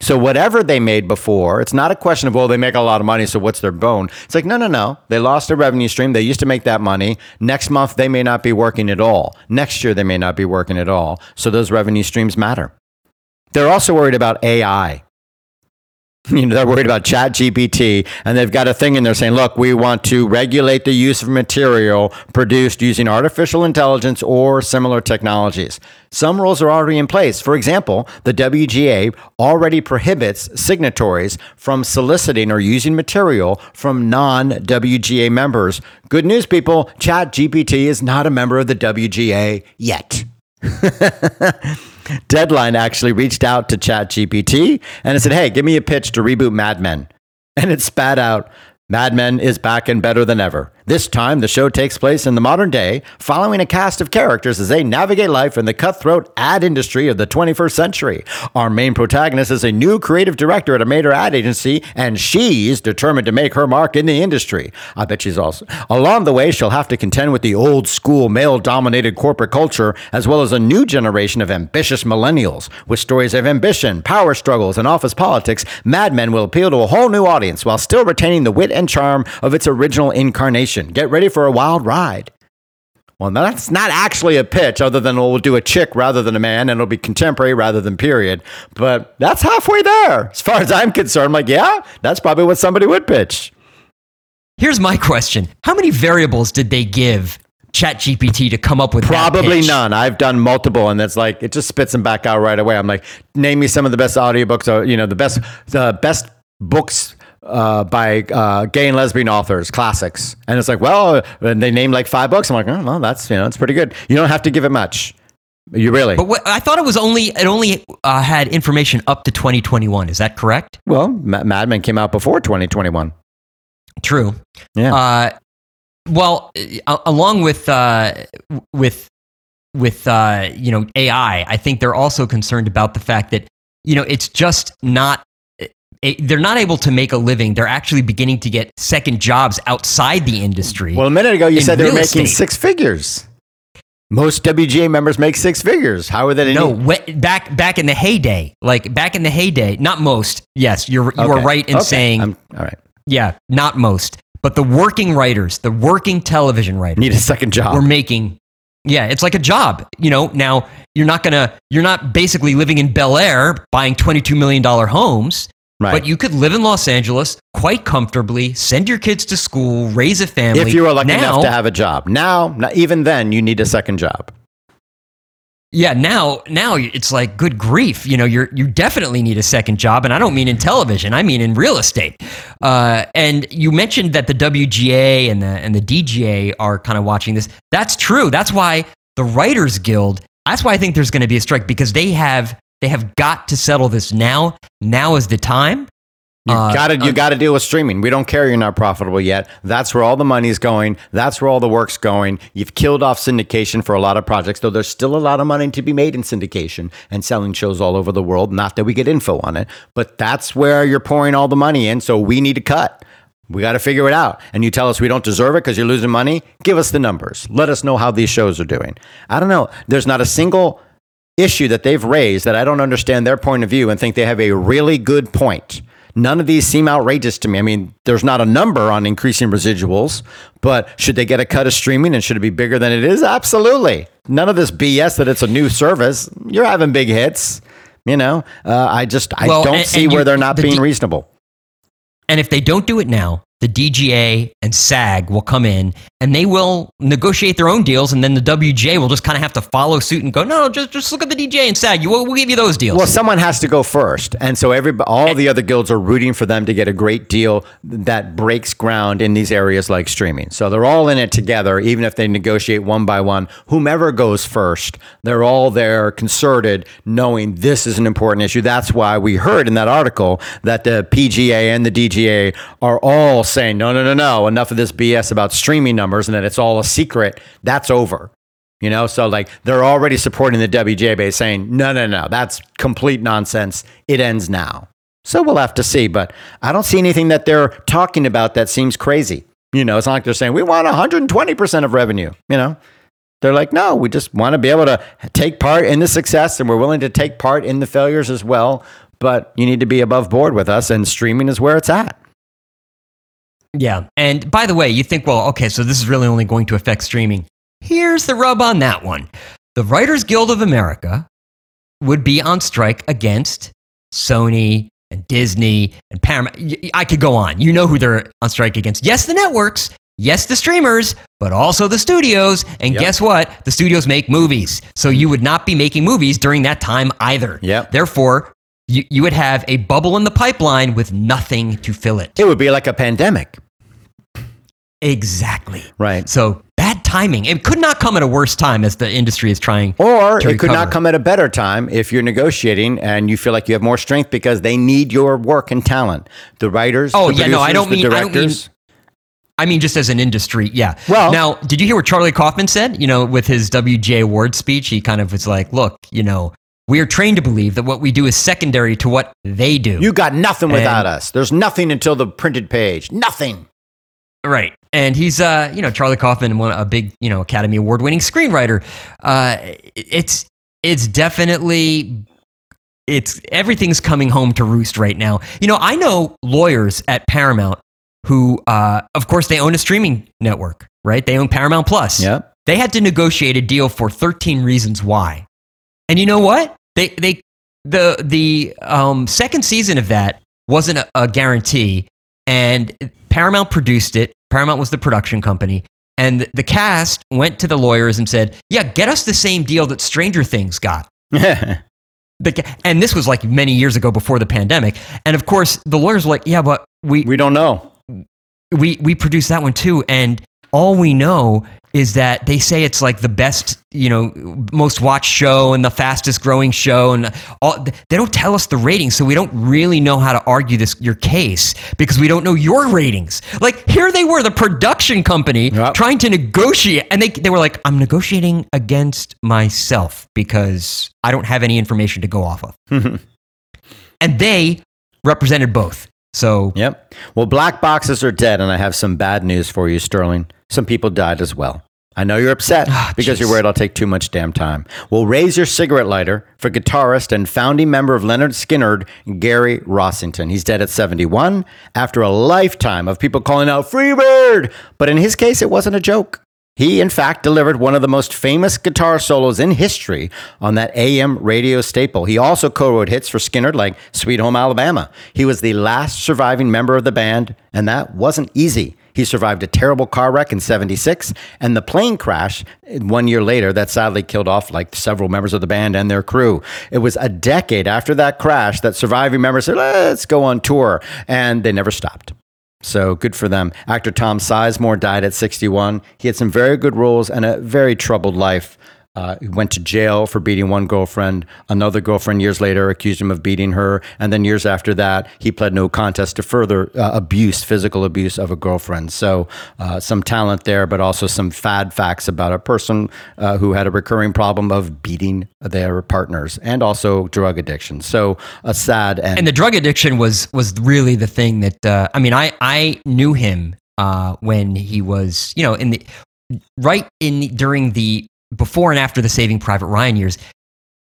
So whatever they made before, it's not a question of well they make a lot of money, so what's their bone? It's like no, no, no. They lost their revenue stream. They used to make that money. Next month they may not be working at all. Next year they may not be working at all. So those revenue streams matter. They're also worried about AI. You know, they're worried about Chat GPT, and they've got a thing in there saying, look, we want to regulate the use of material produced using artificial intelligence or similar technologies. Some rules are already in place. For example, the WGA already prohibits signatories from soliciting or using material from non WGA members. Good news, people Chat GPT is not a member of the WGA yet. Deadline actually reached out to ChatGPT and it said, Hey, give me a pitch to reboot Mad Men. And it spat out, Mad Men is back and better than ever. This time, the show takes place in the modern day, following a cast of characters as they navigate life in the cutthroat ad industry of the 21st century. Our main protagonist is a new creative director at a major ad agency, and she's determined to make her mark in the industry. I bet she's also. Along the way, she'll have to contend with the old school male dominated corporate culture, as well as a new generation of ambitious millennials. With stories of ambition, power struggles, and office politics, Mad Men will appeal to a whole new audience while still retaining the wit and charm of its original incarnation. Get ready for a wild ride. Well, that's not actually a pitch, other than we'll do a chick rather than a man, and it'll be contemporary rather than period. But that's halfway there, as far as I'm concerned. I'm like, yeah, that's probably what somebody would pitch. Here's my question How many variables did they give ChatGPT to come up with probably none. I've done multiple, and it's like it just spits them back out right away. I'm like, name me some of the best audiobooks, or you know, the best the best books uh, by uh, gay and lesbian authors, classics. And it's like, well, and they named like five books. I'm like, oh, well, that's you know, it's pretty good. You don't have to give it much. You really? But what, I thought it was only it only uh, had information up to 2021. Is that correct? Well, Mad Men came out before 2021. True. Yeah. Uh, well, uh, along with uh, with with uh, you know AI, I think they're also concerned about the fact that you know it's just not they're not able to make a living. They're actually beginning to get second jobs outside the industry. Well, a minute ago you said they were making estate. six figures. Most WGA members make six figures. How are they? No, back back in the heyday, like back in the heyday. Not most. Yes, you're you okay. are right in okay. saying. I'm, all right. Yeah, not most, but the working writers, the working television writers, need a second job. We're making. Yeah, it's like a job. You know, now you're not gonna. You're not basically living in Bel Air buying twenty two million dollar homes. Right. But you could live in Los Angeles quite comfortably, send your kids to school, raise a family. If you are lucky now, enough to have a job. Now, even then, you need a second job. Yeah, now now it's like good grief. You know, you're you definitely need a second job, and I don't mean in television. I mean in real estate. Uh, and you mentioned that the WGA and the and the DGA are kind of watching this. That's true. That's why the Writers Guild. That's why I think there's going to be a strike because they have they have got to settle this now. Now is the time. You uh, got to you uh, got to deal with streaming. We don't care you're not profitable yet. That's where all the money's going. That's where all the work's going. You've killed off syndication for a lot of projects, though there's still a lot of money to be made in syndication and selling shows all over the world. Not that we get info on it, but that's where you're pouring all the money in. So we need to cut. We got to figure it out. And you tell us we don't deserve it because you're losing money. Give us the numbers. Let us know how these shows are doing. I don't know. There's not a single issue that they've raised that I don't understand their point of view and think they have a really good point. None of these seem outrageous to me. I mean, there's not a number on increasing residuals, but should they get a cut of streaming and should it be bigger than it is? Absolutely. None of this BS that it's a new service. You're having big hits. You know, uh, I just I well, don't and, see and where they're not the being D- reasonable. And if they don't do it now, the DGA and SAG will come in and they will negotiate their own deals, and then the WJ will just kind of have to follow suit and go, no, no, just just look at the DGA and SAG. We'll, we'll give you those deals. Well, someone has to go first, and so every all the other guilds are rooting for them to get a great deal that breaks ground in these areas like streaming. So they're all in it together, even if they negotiate one by one. Whomever goes first, they're all there concerted, knowing this is an important issue. That's why we heard in that article that the PGA and the DGA are all saying, no, no, no, no, enough of this BS about streaming numbers and that it's all a secret, that's over. You know, so like they're already supporting the WJBA saying, no, no, no, that's complete nonsense. It ends now. So we'll have to see. But I don't see anything that they're talking about that seems crazy. You know, it's not like they're saying we want 120% of revenue. You know, they're like, no, we just want to be able to take part in the success and we're willing to take part in the failures as well. but you need to be above board with us, and streaming is where it's at. Yeah. And by the way, you think, well, okay, so this is really only going to affect streaming. Here's the rub on that one the Writers Guild of America would be on strike against Sony and Disney and Paramount. I could go on. You know who they're on strike against. Yes, the networks. Yes, the streamers, but also the studios. And Yep. guess what? The studios make movies. So you would not be making movies during that time either. Yep. Therefore, you, you would have a bubble in the pipeline with nothing to fill it. It would be like a pandemic. Exactly. Right. So bad timing. It could not come at a worse time as the industry is trying. Or it could not come at a better time if you're negotiating and you feel like you have more strength because they need your work and talent. The writers, Oh, the yeah, no, I don't the mean- I don't mean- directors. I mean, just as an industry, yeah. Well- now, did you hear what Charlie Kaufman said? You know, with his WJ award speech, he kind of was like, "Look, you know, we are trained to believe that what we do is secondary to what they do." You got nothing without And- us. There's nothing until the printed page. Nothing. Right. And he's, uh, you know, Charlie Kaufman, one, a big, you know, Academy Award winning screenwriter. Uh, it's, it's definitely, it's, everything's coming home to roost right now. You know, I know lawyers at Paramount who, uh, of course, they own a streaming network, right? They own Paramount Plus. Yeah. They had to negotiate a deal for 13 reasons why. And you know what? They, they, the, the um, second season of that wasn't a, a guarantee. And Paramount produced it. Paramount was the production company. And the cast went to the lawyers and said, Yeah, get us the same deal that Stranger Things got. The, and this was like many years ago before the pandemic. And of course, the lawyers were like, Yeah, but we, we don't know. we we produced that one too and all we know is that they say it's like the best you know most watched show and the fastest growing show and all they don't tell us the ratings so we don't really know how to argue this your case because we don't know your ratings like here they were the production company Yep. trying to negotiate and they they were like i'm negotiating against myself because i don't have any information to go off of and they represented both so Yep. Well, black boxes are dead, and I have some bad news for you, Sperling. Some people died as well. I know you're upset Ah, because you're worried I'll take too much damn time. Well, raise your cigarette lighter for guitarist and founding member of Lynyrd Skynyrd, Gary Rossington. He's dead at 71 after a lifetime of people calling out Freebird. But in his case, it wasn't a joke. He, in fact, delivered one of the most famous guitar solos in history on that AM radio staple. He also co wrote hits for Skinner like Sweet Home Alabama. He was the last surviving member of the band, and that wasn't easy. He survived a terrible car wreck in 76 and the plane crash one year later that sadly killed off like several members of the band and their crew. It was a decade after that crash that surviving members said, let's go on tour, and they never stopped. So good for them. Actor Tom Sizemore died at 61. He had some very good roles and a very troubled life. Uh, went to jail for beating one girlfriend. Another girlfriend years later accused him of beating her. And then years after that, he pled no contest to further uh, abuse, physical abuse of a girlfriend. So uh, some talent there, but also some fad facts about a person uh, who had a recurring problem of beating their partners and also drug addiction. So a sad and, and the drug addiction was was really the thing that uh, I mean I I knew him uh, when he was you know in the right in during the before and after the Saving Private Ryan years,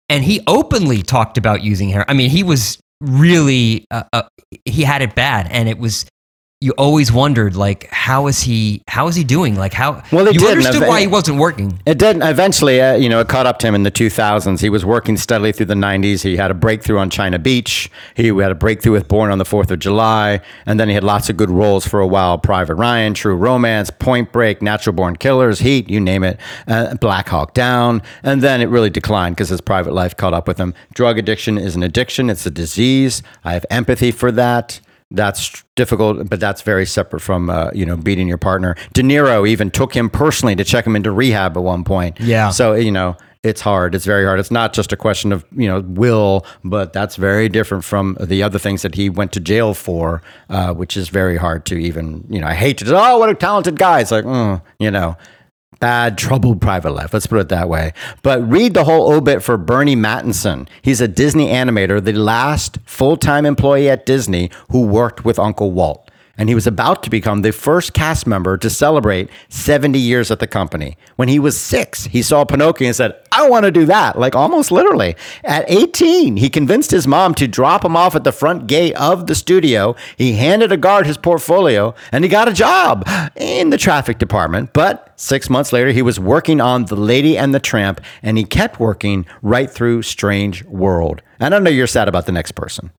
and he openly talked about using heroin. I mean he was really uh, uh, he had it bad, and it was. You always wondered, like, how is he? How is he doing? Like, how? Well, they you did, understood why he wasn't working. It didn't eventually, uh, you know, it caught up to him in the 2000s. He was working steadily through the 90s. He had a breakthrough on China Beach. He had a breakthrough with Born on the 4th of July. And then he had lots of good roles for a while Private Ryan, True Romance, Point Break, Natural Born Killers, Heat, you name it, uh, Black Hawk Down. And then it really declined because his private life caught up with him. Drug addiction is an addiction, it's a disease. I have empathy for that. That's difficult, but that's very separate from uh, you know beating your partner. De Niro even took him personally to check him into rehab at one point. Yeah. So you know it's hard. It's very hard. It's not just a question of you know will, but that's very different from the other things that he went to jail for, uh, which is very hard to even you know. I hate to oh what a talented guy. It's like mm, you know bad, troubled private life. Let's put it that way. But read the whole obit for Burny Mattinson. He's a Disney animator, the last full time employee at Disney who worked with Uncle Walt. And he was about to become the first cast member to celebrate 70 years at the company. When he was six, he saw Pinocchio and said, I want to do that, like almost literally. At 18, he convinced his mom to drop him off at the front gate of the studio. He handed a guard his portfolio and he got a job in the traffic department. But six months later, he was working on The Lady and the Tramp, and he kept working right through Strange World. And I know you're sad about the next person.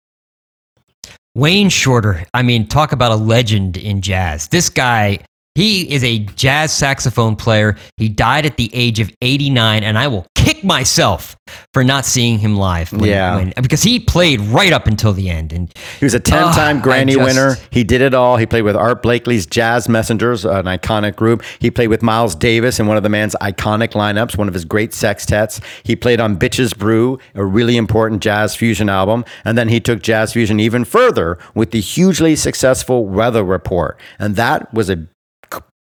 Wayne Shorter. I mean, talk about a legend in jazz. This guy, he is a jazz saxophone player. He died at the age of 89, and I will kick myself for not seeing him live. when- Yeah. when- because he played right up until the end. And He was a 10 time Ah, I Grammy winner. He did it all. He played with Art Blakey's Jazz Messengers, an iconic group. He played with Miles Davis in one of the man's iconic lineups, one of his great sextets. He played on Bitches Brew, a really important jazz fusion album. And then he took jazz fusion even further with the hugely successful Weather Report. And that was a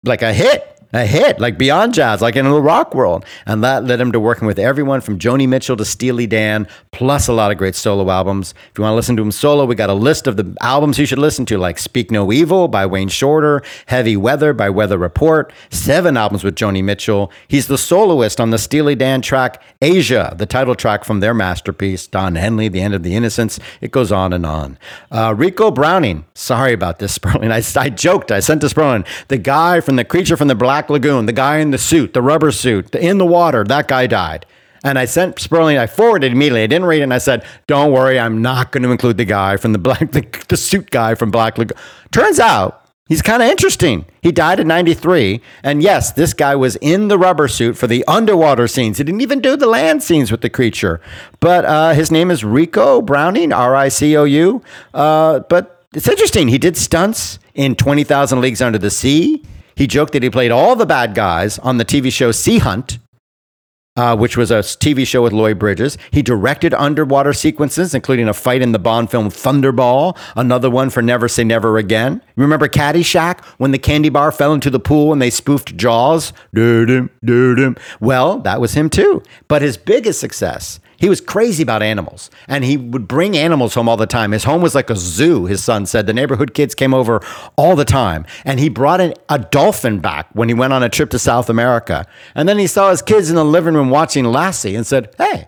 like a hit. A hit, like beyond jazz, like in the rock world. And that led him to working with everyone from Joni Mitchell to Steely Dan, plus a lot of great solo albums. If you want to listen to him solo, we got a list of the albums you should listen to, like Speak No Evil by Wayne Shorter, Heavy Weather by Weather Report, seven albums with Joni Mitchell. He's the soloist on the Steely Dan track Aja, the title track from their masterpiece, Don Henley, The End of the Innocence. It goes on and on. Uh, Ricou Browning, sorry about this, Sperling. I, I joked, I sent to Sperling, the guy from the creature from the Black Lagoon, the guy in the suit, the rubber suit, the, in the water, that guy died. And I sent Sperling, I forwarded immediately. I didn't read it, and I said, Don't worry, I'm not going to include the guy from the black, the, the suit guy from Black Lagoon. Turns out, He's kind of interesting. He died in 93. And yes, this guy was in the rubber suit for the underwater scenes. He didn't even do the land scenes with the creature. But uh, his name is Ricou Browning, R I C O U. Uh, but it's interesting. He did stunts in 20,000 Leagues Under the Sea. He joked that he played all the bad guys on the TV show Sea Hunt uh, which was a TV show with Lloyd Bridges. He directed underwater sequences, including a fight in the Bond film Thunderball, another one for Never Say Never Again. Remember Caddyshack when the candy bar fell into the pool and they spoofed Jaws? Well, that was him too. But his biggest success, he was crazy about animals and he would bring animals home all the time. His home was like a zoo, his son said. The neighborhood kids came over all the time. And he brought an, a dolphin back when he went on a trip to South America. And then he saw his kids in the living room watching Lassie and said, Hey,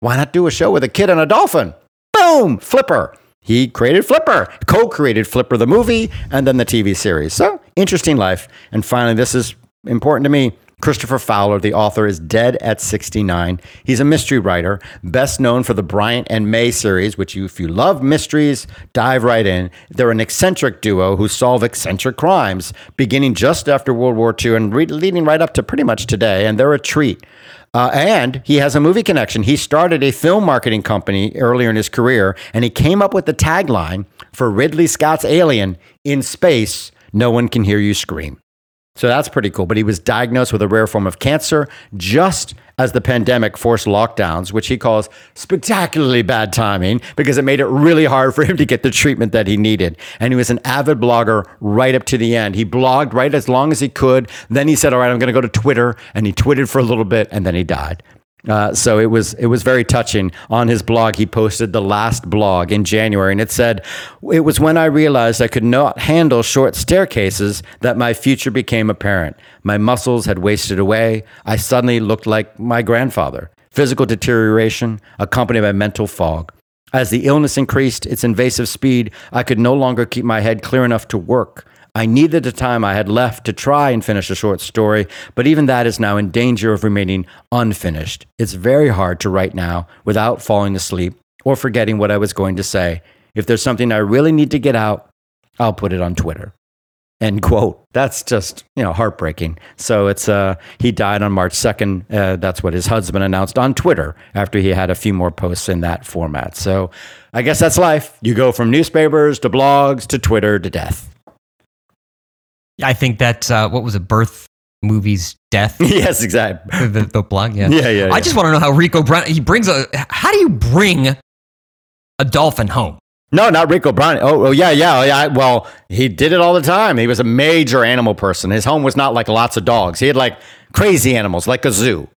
why not do a show with a kid and a dolphin? Boom, Flipper. He created Flipper, co created Flipper, the movie, and then the TV series. So, interesting life. And finally, this is important to me. Christopher Fowler, the author, is dead at 69. He's a mystery writer, best known for the Bryant and May series, which you, if you love mysteries, dive right in. They're an eccentric duo who solve eccentric crimes, beginning just after World War II and re- leading right up to pretty much today. And they're a treat. Uh, and he has a movie connection. He started a film marketing company earlier in his career, and he came up with the tagline for Ridley Scott's Alien in space, no one can hear you scream. So that's pretty cool. But he was diagnosed with a rare form of cancer just as the pandemic forced lockdowns, which he calls spectacularly bad timing because it made it really hard for him to get the treatment that he needed. And he was an avid blogger right up to the end. He blogged right as long as he could. Then he said, All right, I'm going to go to Twitter. And he tweeted for a little bit and then he died. Uh, so it was it was very touching. On his blog, he posted the last blog in January, and it said, "It was when I realized I could not handle short staircases that my future became apparent. My muscles had wasted away. I suddenly looked like my grandfather. Physical deterioration accompanied by mental fog. As the illness increased its invasive speed, I could no longer keep my head clear enough to work." I needed the time I had left to try and finish a short story, but even that is now in danger of remaining unfinished. It's very hard to write now without falling asleep or forgetting what I was going to say. If there's something I really need to get out, I'll put it on Twitter. End quote. That's just you know heartbreaking. So it's uh he died on March second. Uh, that's what his husband announced on Twitter after he had a few more posts in that format. So I guess that's life. You go from newspapers to blogs to Twitter to death. I think that's uh, what was a birth movies death. yes, exactly. the, the blog, yeah. Yeah, yeah, yeah. I just want to know how Ricou Brown he brings a. How do you bring a dolphin home? No, not Ricou Brown. Oh, oh yeah, yeah, oh, yeah. Well, he did it all the time. He was a major animal person. His home was not like lots of dogs. He had like crazy animals, like a zoo.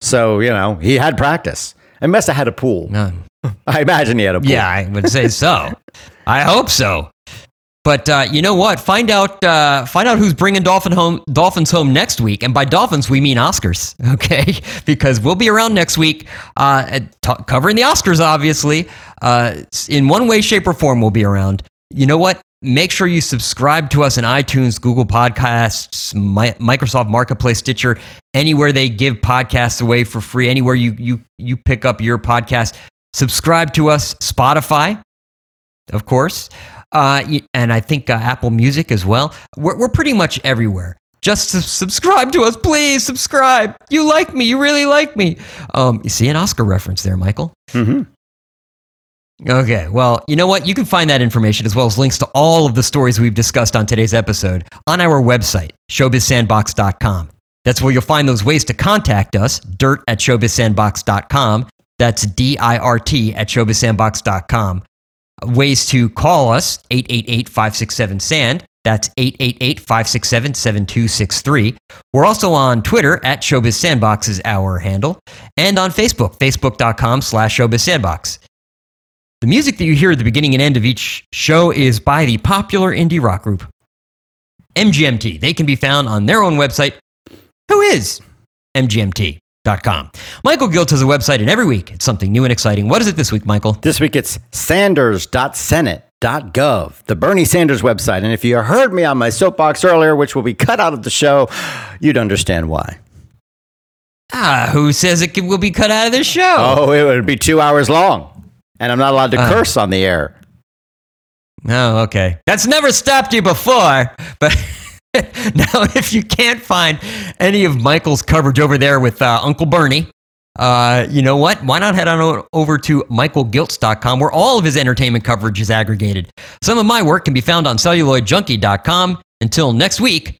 So you know, he had practice. He must have had a pool. None. I imagine he had a pool. Yeah, I would say so. I hope so. But uh, you know what? Find out uh, find out who's bringing Dolphin home, Dolphins home next week. And by Dolphins, we mean Oscars, okay? because we'll be around next week uh, t- covering the Oscars, obviously. Uh, in one way, shape, or form, we'll be around. You know what? Make sure you subscribe to us in iTunes, Google Podcasts, My- Microsoft Marketplace, Stitcher, anywhere they give podcasts away for free, anywhere you, you, you pick up your podcast. Subscribe to us, Spotify, of course. Uh, and I think uh, Apple Music as well. We're, we're pretty much everywhere. Just subscribe to us, please. Subscribe. You like me. You really like me. Um, you see an Oscar reference there, Michael? Mm-hmm. Okay, well, you know what? You can find that information as well as links to all of the stories we've discussed on today's episode on our website, showbizsandbox.com. That's where you'll find those ways to contact us, dirt at showbizsandbox.com. That's D I R T at showbizsandbox.com ways to call us 888 567 SAND. That's 888 567 7263. We're also on Twitter at Showbiz Sandbox is our handle, and on Facebook, facebook.com slash Showbiz Sandbox. The music that you hear at the beginning and end of each show is by the popular indie rock group MGMT. They can be found on their own website. Who is MGMT? Com. Michael Giltz has a website, and every week it's something new and exciting. What is it this week, Michael? This week it's sanders.senate.gov, the Bernie Sanders website. And if you heard me on my soapbox earlier, which will be cut out of the show, you'd understand why. Ah, who says it will be cut out of the show? Oh, it would be two hours long, and I'm not allowed to uh, curse on the air. Oh, okay. That's never stopped you before, but. now, if you can't find any of Michael's coverage over there with uh, Uncle Bernie, uh, you know what? Why not head on over to michaelgiltz.com where all of his entertainment coverage is aggregated. Some of my work can be found on celluloidjunkie.com. Until next week,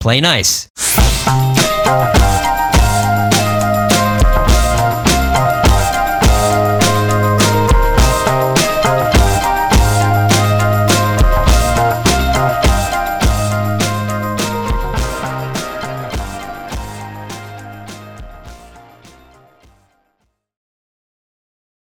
play nice.